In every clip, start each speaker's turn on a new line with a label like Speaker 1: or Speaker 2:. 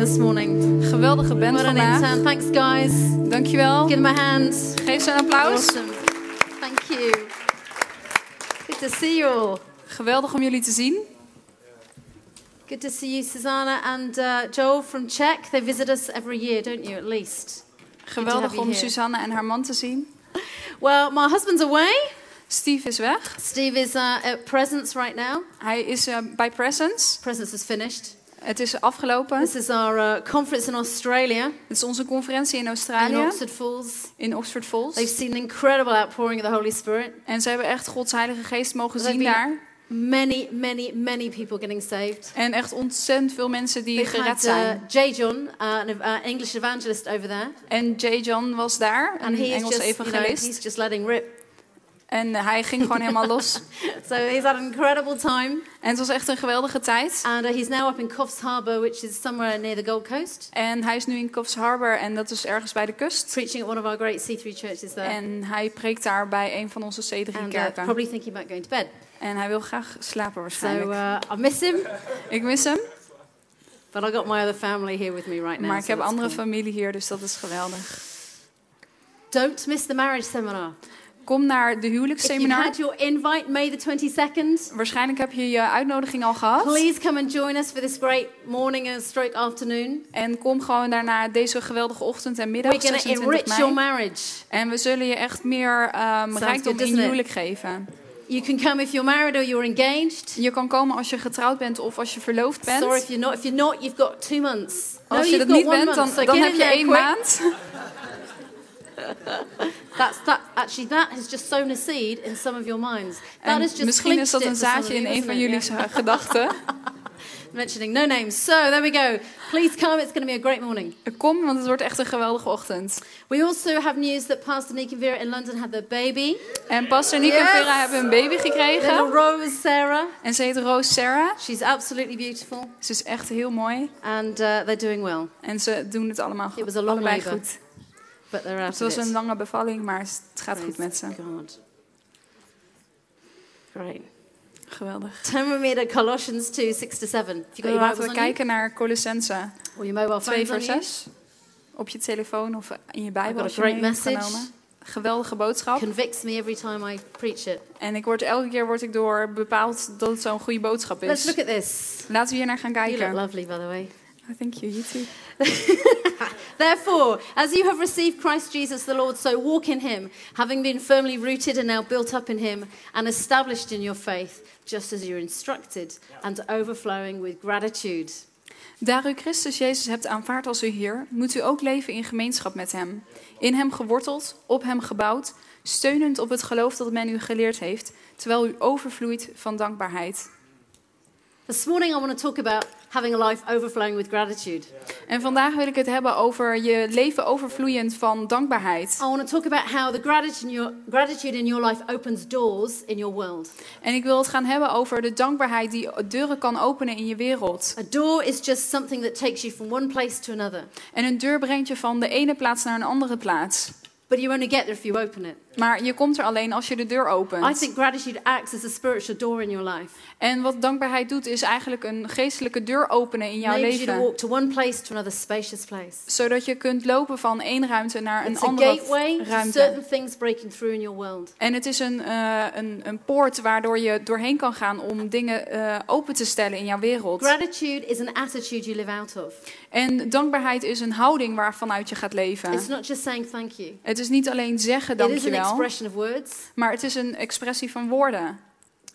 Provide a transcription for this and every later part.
Speaker 1: this morning.
Speaker 2: Geweldige band
Speaker 1: What an
Speaker 2: vandaag.
Speaker 1: Thanks, guys.
Speaker 2: Dankjewel.
Speaker 1: Give them a hand.
Speaker 2: Geef ze een applaus.
Speaker 1: Awesome. Thank you. Good to see you all.
Speaker 2: Geweldig om jullie te zien.
Speaker 1: Good to see you, Susanna and uh, Joel from Czech. They visit us every year, don't you, at least?
Speaker 2: Geweldig om
Speaker 1: here.
Speaker 2: Susanne en haar man te zien.
Speaker 1: Well, my husband's away.
Speaker 2: Steve is weg.
Speaker 1: Steve is uh, at Presence right now.
Speaker 2: Hij is eh, bij Presence.
Speaker 1: Presence is finished.
Speaker 2: Het is afgelopen.
Speaker 1: This is our uh, conference in Australia,
Speaker 2: Het is onze conferentie in
Speaker 1: in
Speaker 2: Australië,
Speaker 1: Oxford Falls.
Speaker 2: in Oxford Falls.
Speaker 1: They've seen an incredible outpouring of the Holy Spirit.
Speaker 2: En ze hebben echt Gods Heilige Geest mogen zien daar.
Speaker 1: Many, many, many people getting saved.
Speaker 2: En echt ontzettend veel mensen die
Speaker 1: They've
Speaker 2: gered
Speaker 1: uh,
Speaker 2: zijn.
Speaker 1: J. John, uh, an uh, English evangelist over there,
Speaker 2: En J. John was daar,
Speaker 1: and
Speaker 2: een
Speaker 1: he is
Speaker 2: Engels
Speaker 1: just, you know,
Speaker 2: evangelist.
Speaker 1: he's just letting rip.
Speaker 2: En hij ging gewoon helemaal los.
Speaker 1: So he's had an incredible time,
Speaker 2: En het was echt een geweldige tijd.
Speaker 1: and uh, he's now up in Coffs Harbour, which is somewhere near the Gold Coast,
Speaker 2: En hij is nu in Coffs Harbour en dat is ergens bij de kust.
Speaker 1: preaching at one of our great C3 churches there,
Speaker 2: En hij preekt daar bij een van onze
Speaker 1: and uh,
Speaker 2: C3-kerken.
Speaker 1: probably thinking about going to bed.
Speaker 2: En hij wil graag slapen
Speaker 1: So
Speaker 2: waarschijnlijk.
Speaker 1: uh, I miss him,
Speaker 2: Ik mis hem,
Speaker 1: but I got my other family here with me right now.
Speaker 2: maar ik
Speaker 1: so
Speaker 2: heb andere
Speaker 1: cool.
Speaker 2: familie hier, dus dat is geweldig.
Speaker 1: Don't miss the marriage seminar.
Speaker 2: Kom naar de
Speaker 1: If you
Speaker 2: huwelijksseminar.
Speaker 1: had your invite May the 22nd,
Speaker 2: Waarschijnlijk heb je je uitnodiging al gehad.
Speaker 1: please come and join us for this great morning and stroke afternoon.
Speaker 2: En kom gewoon daarna deze geweldige ochtend en middag,
Speaker 1: We're going to
Speaker 2: 26
Speaker 1: enrich your
Speaker 2: mei.
Speaker 1: marriage.
Speaker 2: En we zullen je echt meer ehm rijkdom in je huwelijk geven.
Speaker 1: You can come if you're married or you're engaged.
Speaker 2: Je kan komen als je getrouwd bent of als je verloofd bent.
Speaker 1: Sorry if you're not. If you're not, you've got two months.
Speaker 2: Als
Speaker 1: no,
Speaker 2: je dat niet bent,
Speaker 1: month.
Speaker 2: dan,
Speaker 1: so
Speaker 2: dan heb je één
Speaker 1: quick.
Speaker 2: maand.
Speaker 1: That's that. Actually, that has just sown a seed in some of your minds. That
Speaker 2: En
Speaker 1: has just
Speaker 2: misschien is dat een
Speaker 1: it
Speaker 2: zaadje in een van
Speaker 1: it?
Speaker 2: jullie gedachten.
Speaker 1: Mentioning no names. So there we go. Please come. It's going to be a great morning.
Speaker 2: Kom, want het wordt echt een geweldige ochtend.
Speaker 1: We also have news that Pastor Nick and Vera in London had their baby,
Speaker 2: En Pastor Nick en
Speaker 1: Yes!
Speaker 2: Vera hebben een baby
Speaker 1: little
Speaker 2: gekregen.
Speaker 1: Rose Sarah.
Speaker 2: En ze heet Roos Sarah.
Speaker 1: She's absolutely beautiful,
Speaker 2: Ze is echt heel mooi.
Speaker 1: and uh, they're doing well.
Speaker 2: En ze doen het allemaal
Speaker 1: It was a long
Speaker 2: allebei
Speaker 1: labour.
Speaker 2: goed.
Speaker 1: But they're out
Speaker 2: Het was een lange bevalling, maar het gaat goed met ze.
Speaker 1: God. Great.
Speaker 2: Geweldig.
Speaker 1: Turn with me to Colossians 2, 6 to 7. If you've got your
Speaker 2: Laten we kijken naar Colossense
Speaker 1: you, or your mobile
Speaker 2: 2
Speaker 1: phones
Speaker 2: vers
Speaker 1: on you.
Speaker 2: 6. Op je telefoon of in je
Speaker 1: I've
Speaker 2: Bijbel
Speaker 1: got a
Speaker 2: als je
Speaker 1: great message.
Speaker 2: genomen. Geweldige boodschap.
Speaker 1: Convicts me every time I preach it.
Speaker 2: En ik word, elke keer word ik door bepaald dat het zo'n goede boodschap
Speaker 1: Let's
Speaker 2: is.
Speaker 1: look at this.
Speaker 2: Laten we hier naar gaan
Speaker 1: You look
Speaker 2: kijken.
Speaker 1: lovely, by the way.
Speaker 2: Oh, thank you, you too.
Speaker 1: Therefore, as you have received Christ Jesus the Lord, so walk in him, having been firmly rooted and now built up in him and established in your faith, just as you're instructed, and overflowing with gratitude.
Speaker 2: Daar u Christus Jezus hebt aanvaard als uw Heer, moet u ook leven in gemeenschap met Hem. In Hem geworteld, op Hem gebouwd, steunend op het geloof dat men u geleerd heeft, terwijl u overvloeit van dankbaarheid.
Speaker 1: This morning, I want to talk about having a life overflowing with gratitude.
Speaker 2: En vandaag wil ik het hebben over je leven overvloeiend van dankbaarheid.
Speaker 1: I want to talk about how the gratitude in your, gratitude in your life opens doors in your world.
Speaker 2: En ik wil het gaan hebben over de dankbaarheid die deuren kan openen in je wereld.
Speaker 1: A door is just something that takes you from one place to another,
Speaker 2: En een deur brengt je van de ene plaats naar een andere plaats.
Speaker 1: but you only get there if you open it.
Speaker 2: Maar je komt er alleen als je de deur
Speaker 1: I
Speaker 2: opent.
Speaker 1: think gratitude acts as a spiritual door in your life.
Speaker 2: En wat dankbaarheid doet, is eigenlijk een geestelijke deur openen in jouw
Speaker 1: you to
Speaker 2: leven.
Speaker 1: walk to one place to another spacious place.
Speaker 2: Zodat je kunt lopen van één ruimte naar een
Speaker 1: It's a
Speaker 2: andere
Speaker 1: gateway to
Speaker 2: ruimte.
Speaker 1: certain things breaking through in your world.
Speaker 2: En het is een, eh, een, een poort waardoor je doorheen kan gaan om dingen eh, open te stellen in jouw wereld.
Speaker 1: Gratitude is an attitude you live out of.
Speaker 2: En dankbaarheid is een houding waarvanuit je gaat leven.
Speaker 1: It's not just saying thank you.
Speaker 2: Het is niet alleen zeggen
Speaker 1: It
Speaker 2: dankjewel,
Speaker 1: expression of words,
Speaker 2: maar het is een expressie van woorden.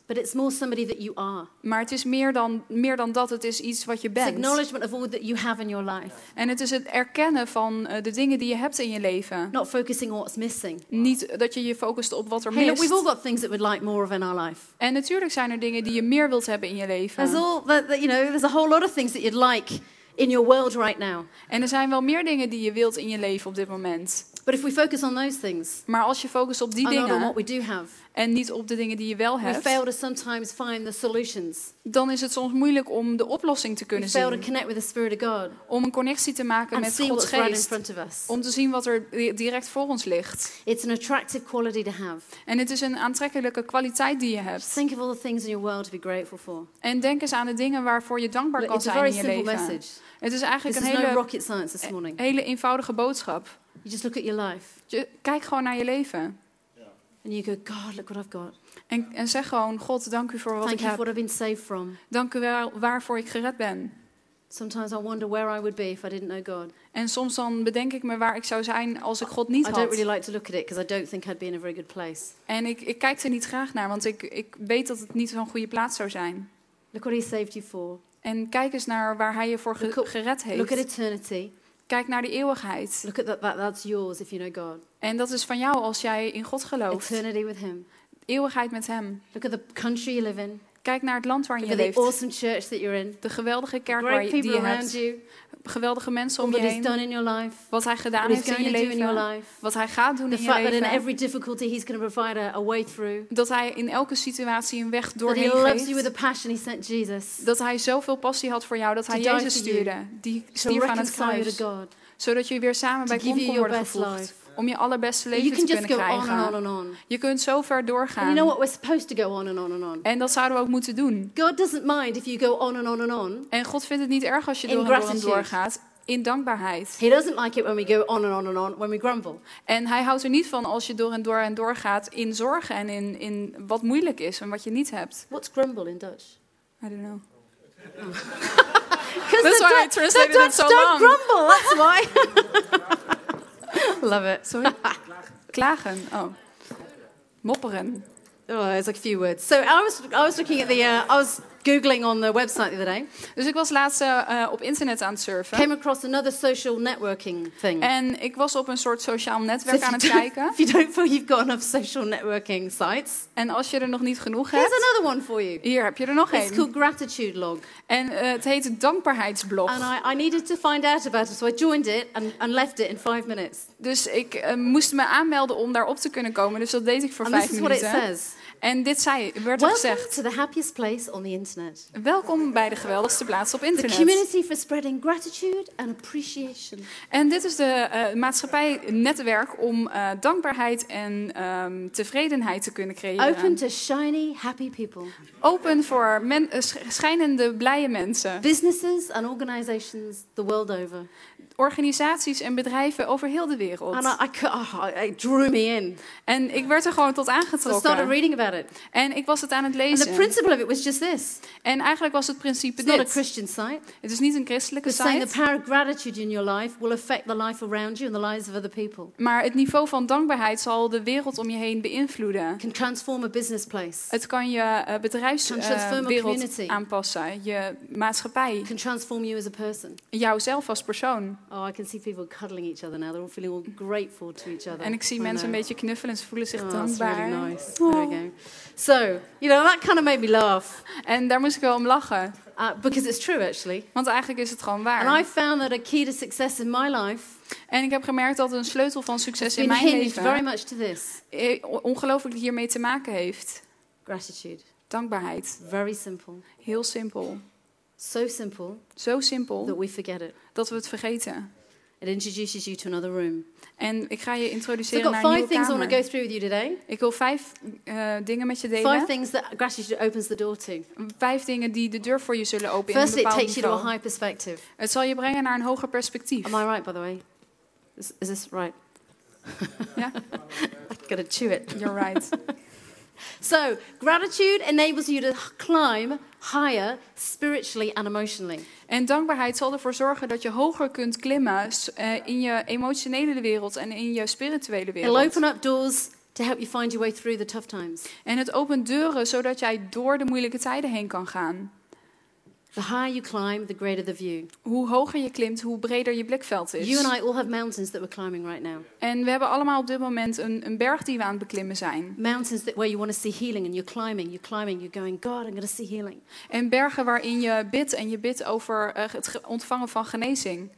Speaker 1: but it's more somebody that you are.
Speaker 2: Maar het is meer dan, meer dan dat, het is iets wat je
Speaker 1: It's
Speaker 2: bent.
Speaker 1: acknowledgement of all that you have in your life,
Speaker 2: En het is het erkennen van eh, de dingen die je hebt in je leven.
Speaker 1: not focusing on what's missing.
Speaker 2: Niet dat je je focust op wat er
Speaker 1: Hey, look, we've all
Speaker 2: mist.
Speaker 1: got things that we'd like more of in our life.
Speaker 2: En natuurlijk zijn er dingen die je meer wilt hebben in je
Speaker 1: There's
Speaker 2: leven.
Speaker 1: all that, that, you know. There's a whole lot of things that you'd like in your world right now.
Speaker 2: En er zijn wel meer dingen die je wilt in je leven op dit moment.
Speaker 1: But if we focus on those things
Speaker 2: Maar als je focust op die
Speaker 1: not on what
Speaker 2: dingen
Speaker 1: we do have,
Speaker 2: en niet op de dingen die je wel
Speaker 1: we
Speaker 2: hebt,
Speaker 1: fail to sometimes find the solutions.
Speaker 2: dan is het soms moeilijk om de oplossing te
Speaker 1: We
Speaker 2: kunnen
Speaker 1: fail to
Speaker 2: zien.
Speaker 1: connect with the Spirit of God
Speaker 2: Om een connectie te maken
Speaker 1: and
Speaker 2: met
Speaker 1: see
Speaker 2: Gods
Speaker 1: what's right in
Speaker 2: geest.
Speaker 1: front of us.
Speaker 2: Om te zien wat er di- direct voor ons ligt.
Speaker 1: It's an attractive quality to have.
Speaker 2: En het is een aantrekkelijke kwaliteit die je
Speaker 1: Just
Speaker 2: hebt.
Speaker 1: think of all the things in your world to be grateful for.
Speaker 2: En denk eens aan de dingen waarvoor je dankbaar
Speaker 1: Look,
Speaker 2: kan zijn in je leven.
Speaker 1: message.
Speaker 2: Het is
Speaker 1: This
Speaker 2: eigenlijk
Speaker 1: is
Speaker 2: een
Speaker 1: no
Speaker 2: hele,
Speaker 1: rocket science this morning.
Speaker 2: hele eenvoudige boodschap.
Speaker 1: You just look at your life
Speaker 2: Je, kijk gewoon naar je leven.
Speaker 1: And you go, God, look what I've got.
Speaker 2: En, en zeg gewoon, God, dank u voor wat
Speaker 1: Thank
Speaker 2: ik
Speaker 1: you for
Speaker 2: heb.
Speaker 1: what I've been saved from.
Speaker 2: Dank u wel waarvoor ik gered ben.
Speaker 1: Sometimes I wonder where I would be if I didn't know God.
Speaker 2: En soms dan bedenk ik me waar ik zou zijn als ik God niet
Speaker 1: I don't
Speaker 2: had.
Speaker 1: really like to look at it because I don't think I'd be in a very good place.
Speaker 2: En ik, ik kijk er niet graag naar, want ik, ik weet dat het niet zo'n goede plaats zou zijn.
Speaker 1: Look what He saved you for.
Speaker 2: En kijk eens naar waar hij je voor ge- gered
Speaker 1: Look at
Speaker 2: heeft.
Speaker 1: eternity.
Speaker 2: Kijk naar de eeuwigheid.
Speaker 1: Look at that, that. That's yours if you know God.
Speaker 2: En dat is van jou als jij in God gelooft.
Speaker 1: Eternity with Him.
Speaker 2: Eeuwigheid met hem.
Speaker 1: Look at the country you live in.
Speaker 2: Kijk naar het land
Speaker 1: Look
Speaker 2: je
Speaker 1: the
Speaker 2: leeft.
Speaker 1: awesome church that you're in.
Speaker 2: De geweldige kerk waar je, die je hebt.
Speaker 1: you.
Speaker 2: Geweldige mensen om je heen.
Speaker 1: done in your life.
Speaker 2: Wat hij gedaan heeft in je
Speaker 1: do in your
Speaker 2: leven.
Speaker 1: life.
Speaker 2: Wat hij gaat doen
Speaker 1: The
Speaker 2: in je
Speaker 1: fact that in
Speaker 2: leven.
Speaker 1: every difficulty He's going to provide a, a way through.
Speaker 2: Dat hij in elke situatie een weg
Speaker 1: That He
Speaker 2: doorheen
Speaker 1: loves you with
Speaker 2: geeft.
Speaker 1: a passion. He sent Jesus
Speaker 2: Dat hij zoveel passie had voor jou dat hij
Speaker 1: To
Speaker 2: Jezus stuurde. Die stierf aan het kruis. Zodat je weer samen bij kon worden gevoegd. Om je allerbeste
Speaker 1: You
Speaker 2: leven
Speaker 1: can
Speaker 2: te
Speaker 1: just
Speaker 2: kunnen
Speaker 1: go on and on
Speaker 2: krijgen.
Speaker 1: and on.
Speaker 2: Je kunt zo ver
Speaker 1: And you
Speaker 2: doorgaan.
Speaker 1: know what? We're supposed to go on and on and on.
Speaker 2: En dat zouden we ook moeten doen.
Speaker 1: God doesn't mind if you go on and on and on.
Speaker 2: En God vindt het niet erg als je door en door en
Speaker 1: gratitude.
Speaker 2: door gaat. In dankbaarheid.
Speaker 1: He doesn't like it when we go on and on and on, when we grumble.
Speaker 2: En hij houdt er niet van als je door en door en door gaat in zorgen en in, in wat moeilijk is en wat je niet hebt.
Speaker 1: What's grumble in Dutch?
Speaker 2: I don't know. That's why I translated it so
Speaker 1: don't
Speaker 2: long.
Speaker 1: grumble, that's why. Love it.
Speaker 2: Sorry? Klagen. Oh. Mopperen.
Speaker 1: Oh, it's like a few words. So I was, I was looking at the, uh, I was Googling on the website the other day,
Speaker 2: Dus ik was laatst eh, op internet aan het surfen.
Speaker 1: came across another social networking thing.
Speaker 2: En ik was op een soort sociaal
Speaker 1: So
Speaker 2: netwerk
Speaker 1: if
Speaker 2: aan het kijken.
Speaker 1: if you don't feel you've got enough social networking sites,
Speaker 2: En als je er nog niet genoeg
Speaker 1: here's
Speaker 2: hebt,
Speaker 1: another one for you.
Speaker 2: hier heb je er nog
Speaker 1: It's
Speaker 2: één.
Speaker 1: called Gratitude Log.
Speaker 2: En eh, het heet dankbaarheidsblog.
Speaker 1: And I, I needed to find out about it, so I joined it and, and left it in five minutes.
Speaker 2: Dus ik eh, moest me aanmelden om daarop te kunnen komen. Dus dat deed ik voor
Speaker 1: And this
Speaker 2: vijf
Speaker 1: is what it
Speaker 2: minuten.
Speaker 1: says.
Speaker 2: En dit zei, werd er gezegd.
Speaker 1: to the happiest place on the internet.
Speaker 2: Welkom bij de geweldigste plaats op
Speaker 1: The
Speaker 2: internet.
Speaker 1: community for spreading gratitude and appreciation.
Speaker 2: En dit is de eh maatschappij-netwerk om eh, dankbaarheid en ehm, tevredenheid te kunnen creëren.
Speaker 1: Open to shiny, happy people.
Speaker 2: Open voor men- eh, sch- schijnende, blije mensen.
Speaker 1: Businesses and organizations the world over.
Speaker 2: Organisaties en bedrijven over heel de wereld.
Speaker 1: And I, I, oh, it drew me in.
Speaker 2: En ik werd er gewoon tot
Speaker 1: So I started
Speaker 2: aangetrokken.
Speaker 1: reading about it.
Speaker 2: En ik was het aan het
Speaker 1: And the
Speaker 2: lezen.
Speaker 1: principle of it was just this.
Speaker 2: En eigenlijk was het principe
Speaker 1: It's not a
Speaker 2: dit.
Speaker 1: Christian site.
Speaker 2: Het is niet een christelijke
Speaker 1: It's saying the
Speaker 2: site.
Speaker 1: power of gratitude in your life will affect the life around you and the lives of other people.
Speaker 2: Maar het niveau van dankbaarheid zal de wereld om je heen beïnvloeden.
Speaker 1: It can transform a business place.
Speaker 2: Het kan je eh, bedrijfswereld
Speaker 1: community.
Speaker 2: aanpassen, je maatschappij,
Speaker 1: It can transform you as a person.
Speaker 2: jouzelf als persoon.
Speaker 1: Oh, I can see people cuddling each other now. They're all feeling all grateful to each other.
Speaker 2: En ik zie
Speaker 1: I
Speaker 2: mensen een beetje knuffelen en ze voelen zich
Speaker 1: Oh, that's
Speaker 2: dankbaar.
Speaker 1: really nice. There we go. So, you know, that kind of made me laugh
Speaker 2: En daar moest ik wel om lachen,
Speaker 1: uh, because it's true, actually.
Speaker 2: want eigenlijk is het gewoon
Speaker 1: And I
Speaker 2: waar.
Speaker 1: found that a key to success in my life
Speaker 2: En ik heb gemerkt dat een sleutel van succes in mijn
Speaker 1: hinged very
Speaker 2: leven
Speaker 1: much to this
Speaker 2: ongelooflijk hiermee te maken heeft.
Speaker 1: gratitude.
Speaker 2: Dankbaarheid.
Speaker 1: Very simple.
Speaker 2: Heel simpel.
Speaker 1: So simple
Speaker 2: Zo
Speaker 1: that
Speaker 2: simpel
Speaker 1: we forget it.
Speaker 2: dat we het vergeten.
Speaker 1: It introduces you to another room.
Speaker 2: En ik ga je
Speaker 1: So I've
Speaker 2: introduceren
Speaker 1: got
Speaker 2: naar een
Speaker 1: five
Speaker 2: nieuwe
Speaker 1: things I want to
Speaker 2: kamer.
Speaker 1: go through with you today.
Speaker 2: Ik wil vijf eh, dingen met je
Speaker 1: Five
Speaker 2: delen.
Speaker 1: things that gratitude opens the door to.
Speaker 2: Vijf dingen die de deur voor je zullen openen in een
Speaker 1: it
Speaker 2: bepaald
Speaker 1: takes you to a
Speaker 2: niveau.
Speaker 1: high perspective.
Speaker 2: Het zal je brengen naar een hoger perspectief.
Speaker 1: Am I right, by the way? Is, is this right?
Speaker 2: Ja,
Speaker 1: I've got to chew it.
Speaker 2: you're right.
Speaker 1: So, gratitude enables you to climb higher spiritually and emotionally.
Speaker 2: En dankbaarheid zal ervoor zorgen dat je hoger kunt klimmen eh, in je emotionele wereld en in je spirituele
Speaker 1: It'll
Speaker 2: wereld.
Speaker 1: open up doors to help you find your way through the tough times.
Speaker 2: En het opent deuren zodat jij door de moeilijke tijden heen kan gaan.
Speaker 1: The higher you climb, the greater the view.
Speaker 2: Hoe hoger je klimt, hoe breder je blikveld
Speaker 1: You
Speaker 2: is.
Speaker 1: and I all have mountains that we're climbing right now.
Speaker 2: En we hebben allemaal op dit moment een, een berg die we aan het beklimmen zijn.
Speaker 1: Mountains that where you want to see healing and you're climbing, you're climbing, you're going, God, I'm going to see healing.
Speaker 2: En bergen waarin je bidt en je bidt over eh, het ge- ontvangen van genezing.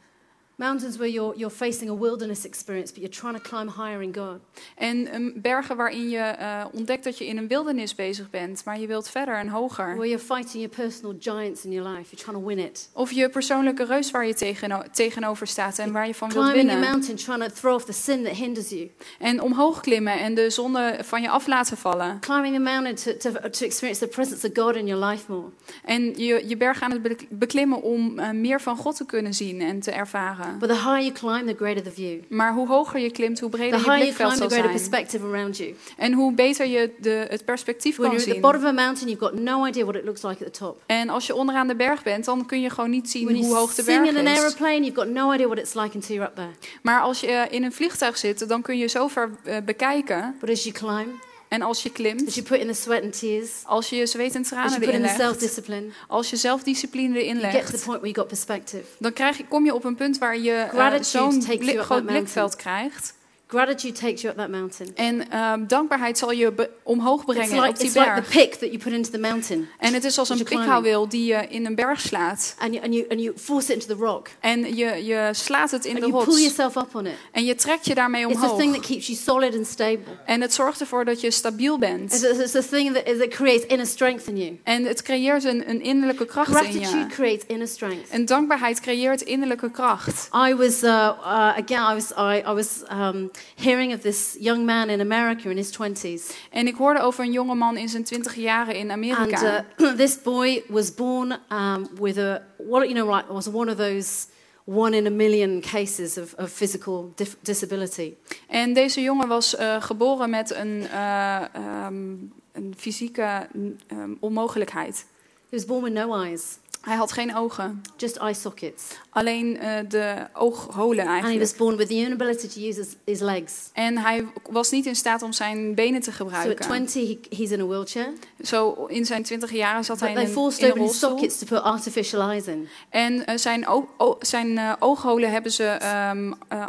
Speaker 1: Mountains where you're, you're facing a wilderness experience, but you're trying to climb higher in God.
Speaker 2: En um, bergen waarin je eh, ontdekt dat je in een wildernis bezig bent, maar je wilt verder en hoger.
Speaker 1: Where you're fighting your personal giants in your life. You're trying to win it.
Speaker 2: Of je persoonlijke reus waar je tegeno- tegenover staat en waar je van wilt
Speaker 1: Climbing
Speaker 2: winnen.
Speaker 1: mountain, trying to throw off the sin that hinders you.
Speaker 2: En omhoog klimmen en de zonde van je af laten vallen.
Speaker 1: Climbing a mountain to, to, to experience the presence of God in your life more.
Speaker 2: En je, je berg aan het be- beklimmen om eh, meer van God te kunnen zien en te ervaren.
Speaker 1: But the higher you climb, the greater the view.
Speaker 2: Maar hoe hoger je klimt, hoe
Speaker 1: The
Speaker 2: breder je
Speaker 1: higher you
Speaker 2: blikveld
Speaker 1: the
Speaker 2: zal zijn.
Speaker 1: perspective around you.
Speaker 2: En hoe beter je de, het perspectief
Speaker 1: When
Speaker 2: kan
Speaker 1: you're at the
Speaker 2: zien.
Speaker 1: bottom of a mountain, you've got no idea what it looks like at the top.
Speaker 2: En als je onderaan de berg bent, dan kun je gewoon niet zien
Speaker 1: When
Speaker 2: hoe hoog de berg
Speaker 1: in an
Speaker 2: is.
Speaker 1: aeroplane, you've got no idea what it's like until you're up there.
Speaker 2: Maar als je eh, in een vliegtuig zit, dan kun je zo ver eh, bekijken.
Speaker 1: But as you climb,
Speaker 2: En als je klimt,
Speaker 1: you put in the sweat and tears,
Speaker 2: als je je zweet en tranen
Speaker 1: you put
Speaker 2: erin
Speaker 1: in the
Speaker 2: legt,
Speaker 1: self-discipline,
Speaker 2: als je zelfdiscipline erin
Speaker 1: you get to the
Speaker 2: legt,
Speaker 1: point where you got perspective.
Speaker 2: dan krijg je, kom je op een punt waar je eh,
Speaker 1: Gratitude
Speaker 2: zo'n
Speaker 1: takes
Speaker 2: blik- groot
Speaker 1: that mountain.
Speaker 2: blikveld krijgt.
Speaker 1: Gratitude takes you up that mountain.
Speaker 2: En ehm, dankbaarheid zal je omhoog brengen
Speaker 1: like,
Speaker 2: op die
Speaker 1: it's like the
Speaker 2: berg.
Speaker 1: pick that you put into the mountain.
Speaker 2: En het is als een pikhouweel die je in een berg slaat.
Speaker 1: And you, and, you, and you force it into the rock.
Speaker 2: En je, je slaat het in
Speaker 1: And
Speaker 2: de
Speaker 1: you pull
Speaker 2: rots.
Speaker 1: yourself up on it.
Speaker 2: En je trekt je daarmee
Speaker 1: It's the thing
Speaker 2: omhoog.
Speaker 1: that keeps you solid and stable.
Speaker 2: En het zorgt ervoor dat je stabiel bent.
Speaker 1: it's the thing that, that creates inner strength in you.
Speaker 2: En het creëert een, een innerlijke kracht in
Speaker 1: Gratitude
Speaker 2: je.
Speaker 1: creates inner strength.
Speaker 2: En dankbaarheid creëert innerlijke kracht.
Speaker 1: I was, uh, uh, again, I was, I, I was um, hearing of this young man in America in his 20s.
Speaker 2: En ik hoorde over een jonge man in zijn twintig jaren in
Speaker 1: And
Speaker 2: Amerika.
Speaker 1: uh, this boy was born um, with a, what, you know, like, was one of those one in a million cases of, of physical disability.
Speaker 2: En deze jongen was eh, geboren met een, eh, ehm, een fysieke ehm, onmogelijkheid.
Speaker 1: He was born with no eyes,
Speaker 2: Hij had geen ogen,
Speaker 1: just eye sockets.
Speaker 2: alleen eh, de oogholen
Speaker 1: And he was
Speaker 2: eigenlijk.
Speaker 1: born with the inability to use his, his legs.
Speaker 2: En hij was niet in staat om zijn benen te
Speaker 1: So at
Speaker 2: gebruiken.
Speaker 1: 20, he, he's in a wheelchair.
Speaker 2: Zo in zijn twintig jaren zat hij
Speaker 1: But
Speaker 2: in
Speaker 1: they
Speaker 2: een, in een rolstoel.
Speaker 1: sockets to put artificial eyes in.
Speaker 2: En eh, zijn, o- o- zijn eh, oogholen hebben ze eh,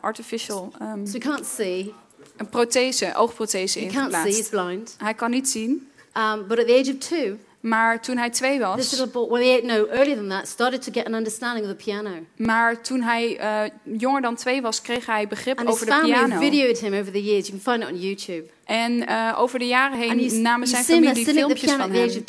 Speaker 2: artificial ehm,
Speaker 1: So he can't see.
Speaker 2: een prothese, oogprothese
Speaker 1: He can't see, he's
Speaker 2: ingeplaatst.
Speaker 1: blind.
Speaker 2: Hij kan niet zien,
Speaker 1: Um, but at the age of two,
Speaker 2: maar toen hij twee
Speaker 1: this
Speaker 2: was,
Speaker 1: little boy, well, no, earlier than that, started to get an understanding of the piano.
Speaker 2: maar toen hij eh, jonger dan twee was, kreeg hij begrip
Speaker 1: And
Speaker 2: over de
Speaker 1: family
Speaker 2: piano.
Speaker 1: videoed him over the years. You can find it on YouTube.
Speaker 2: En eh, over de jaren
Speaker 1: And
Speaker 2: heen namen zijn familie filmpjes van hem.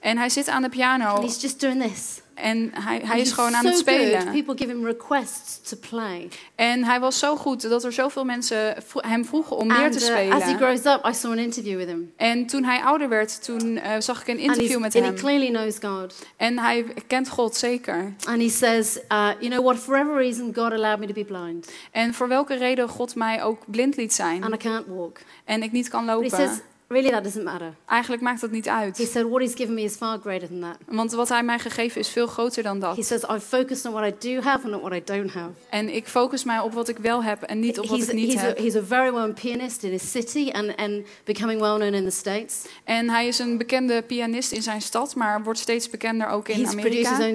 Speaker 2: En hij zit aan de
Speaker 1: And
Speaker 2: piano
Speaker 1: he's just doing this.
Speaker 2: En hij, hij
Speaker 1: And
Speaker 2: is gewoon aan het spelen.
Speaker 1: People give him requests to play.
Speaker 2: En hij was zo goed dat er zoveel mensen hem vroegen om meer
Speaker 1: And
Speaker 2: te
Speaker 1: uh, as he
Speaker 2: spelen.
Speaker 1: grows up, I saw an interview with him.
Speaker 2: En toen hij ouder werd, toen eh, zag ik een
Speaker 1: And,
Speaker 2: interview met
Speaker 1: and
Speaker 2: hem.
Speaker 1: he clearly knows God.
Speaker 2: En hij kent God zeker.
Speaker 1: And he says, uh, you know, what, for whatever reason, God allowed me to be blind.
Speaker 2: En voor welke reden God mij ook blind liet zijn
Speaker 1: And I can't walk.
Speaker 2: en ik niet kan
Speaker 1: he
Speaker 2: lopen.
Speaker 1: says, really, that doesn't matter.
Speaker 2: Eigenlijk maakt dat niet
Speaker 1: He
Speaker 2: uit.
Speaker 1: said, what he's given me is far greater than that.
Speaker 2: Want wat hij mij gegeven is veel groter dan
Speaker 1: He
Speaker 2: dat.
Speaker 1: says, I focus on what I do have and not what I don't have.
Speaker 2: En ik focus mij op wat ik wel heb en niet op wat
Speaker 1: He's,
Speaker 2: ik niet
Speaker 1: he's, a,
Speaker 2: heb.
Speaker 1: he's a very well pianist in his city and, and becoming well known in the States.
Speaker 2: En hij is een bekende pianist in zijn stad, maar wordt steeds bekender ook in
Speaker 1: He's produced his
Speaker 2: Amerika.
Speaker 1: own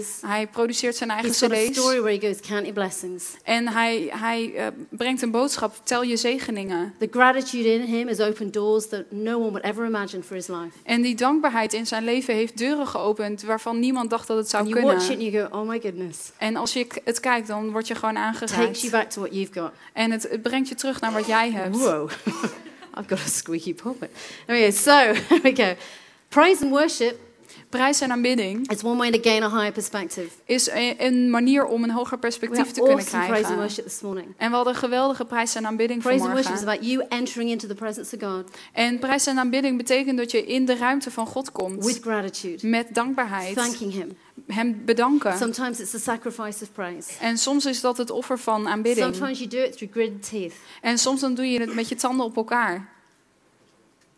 Speaker 1: CD's.
Speaker 2: Hij produceert zijn eigen
Speaker 1: He's got a
Speaker 2: cd's.
Speaker 1: story where he goes, Count your blessings.
Speaker 2: En hij, hij eh, brengt een boodschap, tel je zegeningen.
Speaker 1: The gratitude in him has opened doors that no one would ever imagine for his life.
Speaker 2: En die dankbaarheid in zijn leven heeft deuren geopend waarvan niemand dacht dat het zou
Speaker 1: And you watch it
Speaker 2: kunnen.
Speaker 1: and you go, oh my goodness.
Speaker 2: En als je het kijkt, dan word je gewoon
Speaker 1: Takes you
Speaker 2: aangeraakt.
Speaker 1: back to what you've got.
Speaker 2: En het, het brengt je terug naar wat jij hebt.
Speaker 1: Whoa. I've got a squeaky pulpit. Okay, so here we go. Praise and worship
Speaker 2: Prijs en aanbidding
Speaker 1: is one way to gain a higher perspective.
Speaker 2: is een manier om een hoger perspectief te kunnen
Speaker 1: awesome praise and
Speaker 2: krijgen.
Speaker 1: worship this morning.
Speaker 2: En we hadden geweldige prijs en aanbidding
Speaker 1: Praise and worship is
Speaker 2: vanmorgen.
Speaker 1: about you entering into the presence of God
Speaker 2: En prijs en aanbidding betekent dat je in de ruimte van God
Speaker 1: with
Speaker 2: komt.
Speaker 1: gratitude,
Speaker 2: Met dankbaarheid.
Speaker 1: thanking Him.
Speaker 2: Hem bedanken.
Speaker 1: Sometimes it's the sacrifice of praise.
Speaker 2: En soms is dat het offer van aanbidding.
Speaker 1: Sometimes you do it through gritted teeth,
Speaker 2: En soms dan doe je het met je tanden op elkaar.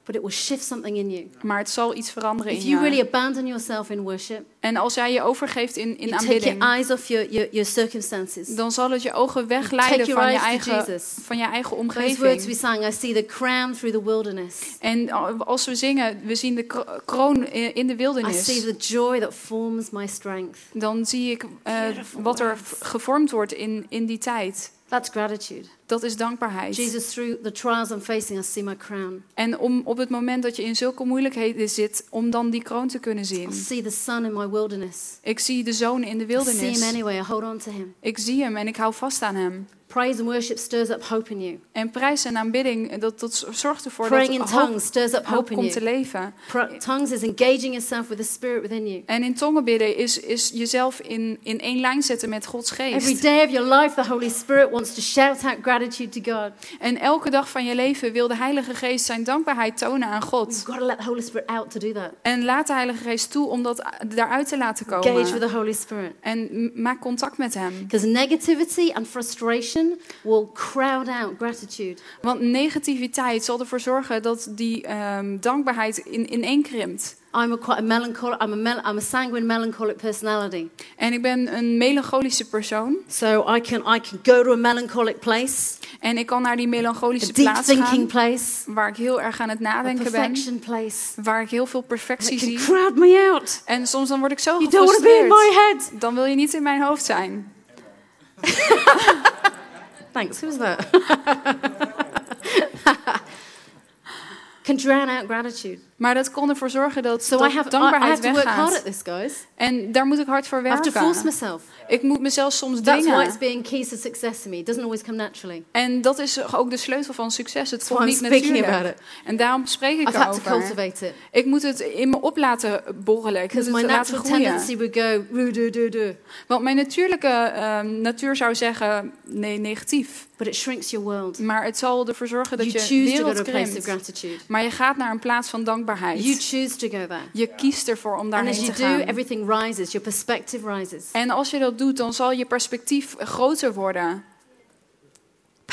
Speaker 1: But it will shift something in you.
Speaker 2: Maar het zal iets veranderen in
Speaker 1: If you really
Speaker 2: je.
Speaker 1: abandon yourself in worship,
Speaker 2: En als jij je overgeeft in, in
Speaker 1: you take your
Speaker 2: aanbidding,
Speaker 1: eyes off your, your, your circumstances.
Speaker 2: dan zal het je ogen wegleiden van je eigen, van je eigen
Speaker 1: Those words we
Speaker 2: omgeving.
Speaker 1: sang, I see the crown through the wilderness.
Speaker 2: En als we zingen, we zien de kro- kroon in in de
Speaker 1: I see
Speaker 2: wildernis.
Speaker 1: the joy that forms my strength.
Speaker 2: Dan zie ik eh, wat er gevormd wordt in, in die tijd.
Speaker 1: That's gratitude.
Speaker 2: Dat is dankbaarheid.
Speaker 1: Jesus, through the trials I'm facing, I see my crown.
Speaker 2: En om op het moment dat je in zulke moeilijkheden zit, om dan die kroon te kunnen
Speaker 1: I
Speaker 2: zien.
Speaker 1: see the sun in my wilderness.
Speaker 2: Ik zie de zoon in de
Speaker 1: I see him
Speaker 2: wildernis.
Speaker 1: anyway. I hold on to him.
Speaker 2: Ik zie hem en ik hou vast aan hem.
Speaker 1: Praise and worship stirs up hope in you.
Speaker 2: En prijs en aanbidding, dat, dat zorgt ervoor
Speaker 1: Praying in
Speaker 2: dat hoop,
Speaker 1: tongues stirs up hope in
Speaker 2: komt te leven.
Speaker 1: Pro- tongues is engaging yourself with the spirit within you.
Speaker 2: En in tongen bidden is, is jezelf in, in één lijn zetten met Gods
Speaker 1: Every
Speaker 2: geest.
Speaker 1: day of your life, the Holy Spirit wants to shout out gratitude to God.
Speaker 2: En elke dag van je leven wil de Heilige Geest zijn dankbaarheid tonen aan
Speaker 1: You've
Speaker 2: God.
Speaker 1: got to let the Holy Spirit out to do that.
Speaker 2: En laat de Heilige Geest toe om dat daaruit te laten
Speaker 1: Engage with
Speaker 2: komen.
Speaker 1: the Holy Spirit.
Speaker 2: En maak contact met Hem.
Speaker 1: Because negativity and frustration will crowd out gratitude.
Speaker 2: Want negativiteit zal ervoor zorgen dat die ehm, dankbaarheid in, ineenkrimpt.
Speaker 1: I'm a quite a melancholic. I'm a, mel- I'm a sanguine melancholic personality.
Speaker 2: En ik ben een melancholische persoon.
Speaker 1: So I can I can go to a melancholic place,
Speaker 2: En ik kan naar die
Speaker 1: a
Speaker 2: melancholische
Speaker 1: deep
Speaker 2: plaats
Speaker 1: thinking
Speaker 2: gaan.
Speaker 1: place,
Speaker 2: Waar ik heel erg aan het
Speaker 1: a
Speaker 2: nadenken ben.
Speaker 1: place.
Speaker 2: Waar ik heel veel perfectie zie.
Speaker 1: crowd me out.
Speaker 2: En soms dan word ik zo
Speaker 1: You don't want to be in my
Speaker 2: gefrustreerd.
Speaker 1: head.
Speaker 2: Dan wil je niet in mijn hoofd zijn.
Speaker 1: Thanks. Who's that? can drown out gratitude.
Speaker 2: Maar dat kon ervoor zorgen dat,
Speaker 1: So
Speaker 2: dat
Speaker 1: I have I, I
Speaker 2: dankbaarheid
Speaker 1: have to work hard
Speaker 2: weggaat.
Speaker 1: at this, guys.
Speaker 2: En daar moet ik hard voor
Speaker 1: I have to force
Speaker 2: werken.
Speaker 1: myself.
Speaker 2: Ik moet mezelf soms
Speaker 1: That's why
Speaker 2: dwingen.
Speaker 1: it's being keys to success to me. It doesn't always come naturally.
Speaker 2: En dat is ook de sleutel van succes. Het komt niet natuurlijk.
Speaker 1: about it.
Speaker 2: En daarom spreek ik
Speaker 1: I've had to
Speaker 2: erover.
Speaker 1: cultivate it.
Speaker 2: Ik moet het in me op laten borrelen. Ik moet het
Speaker 1: my
Speaker 2: laten groeien.
Speaker 1: tendency would go, "Woo, do, do, do.
Speaker 2: Want mijn natuurlijke ehm, natuur zou zeggen, nee, negatief.
Speaker 1: But it shrinks your world.
Speaker 2: Maar het zal ervoor zorgen dat
Speaker 1: You
Speaker 2: je wereld krimpt. Maar je gaat naar een plaats van dankbaarheid.
Speaker 1: You choose to go there.
Speaker 2: Je kiest ervoor om daarheen te
Speaker 1: you do,
Speaker 2: gaan.
Speaker 1: everything rises. Your perspective rises.
Speaker 2: En als je dat doet, dan zal je perspectief groter worden.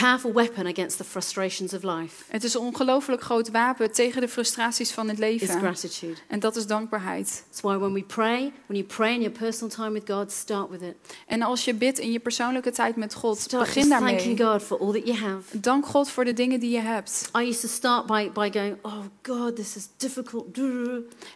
Speaker 1: Powerful weapon against the frustrations of life
Speaker 2: Het is een ongelooflijk groot wapen tegen de frustraties van het
Speaker 1: is
Speaker 2: leven.
Speaker 1: gratitude.
Speaker 2: En dat is dankbaarheid.
Speaker 1: That's why when we pray, when you pray in your personal time with God, start with it.
Speaker 2: En als je bidt in je persoonlijke tijd met God,
Speaker 1: Start
Speaker 2: begin daarmee.
Speaker 1: thanking God for all that you have.
Speaker 2: Dank God voor de dingen die je hebt.
Speaker 1: I used to start by, by going, oh God, this is difficult.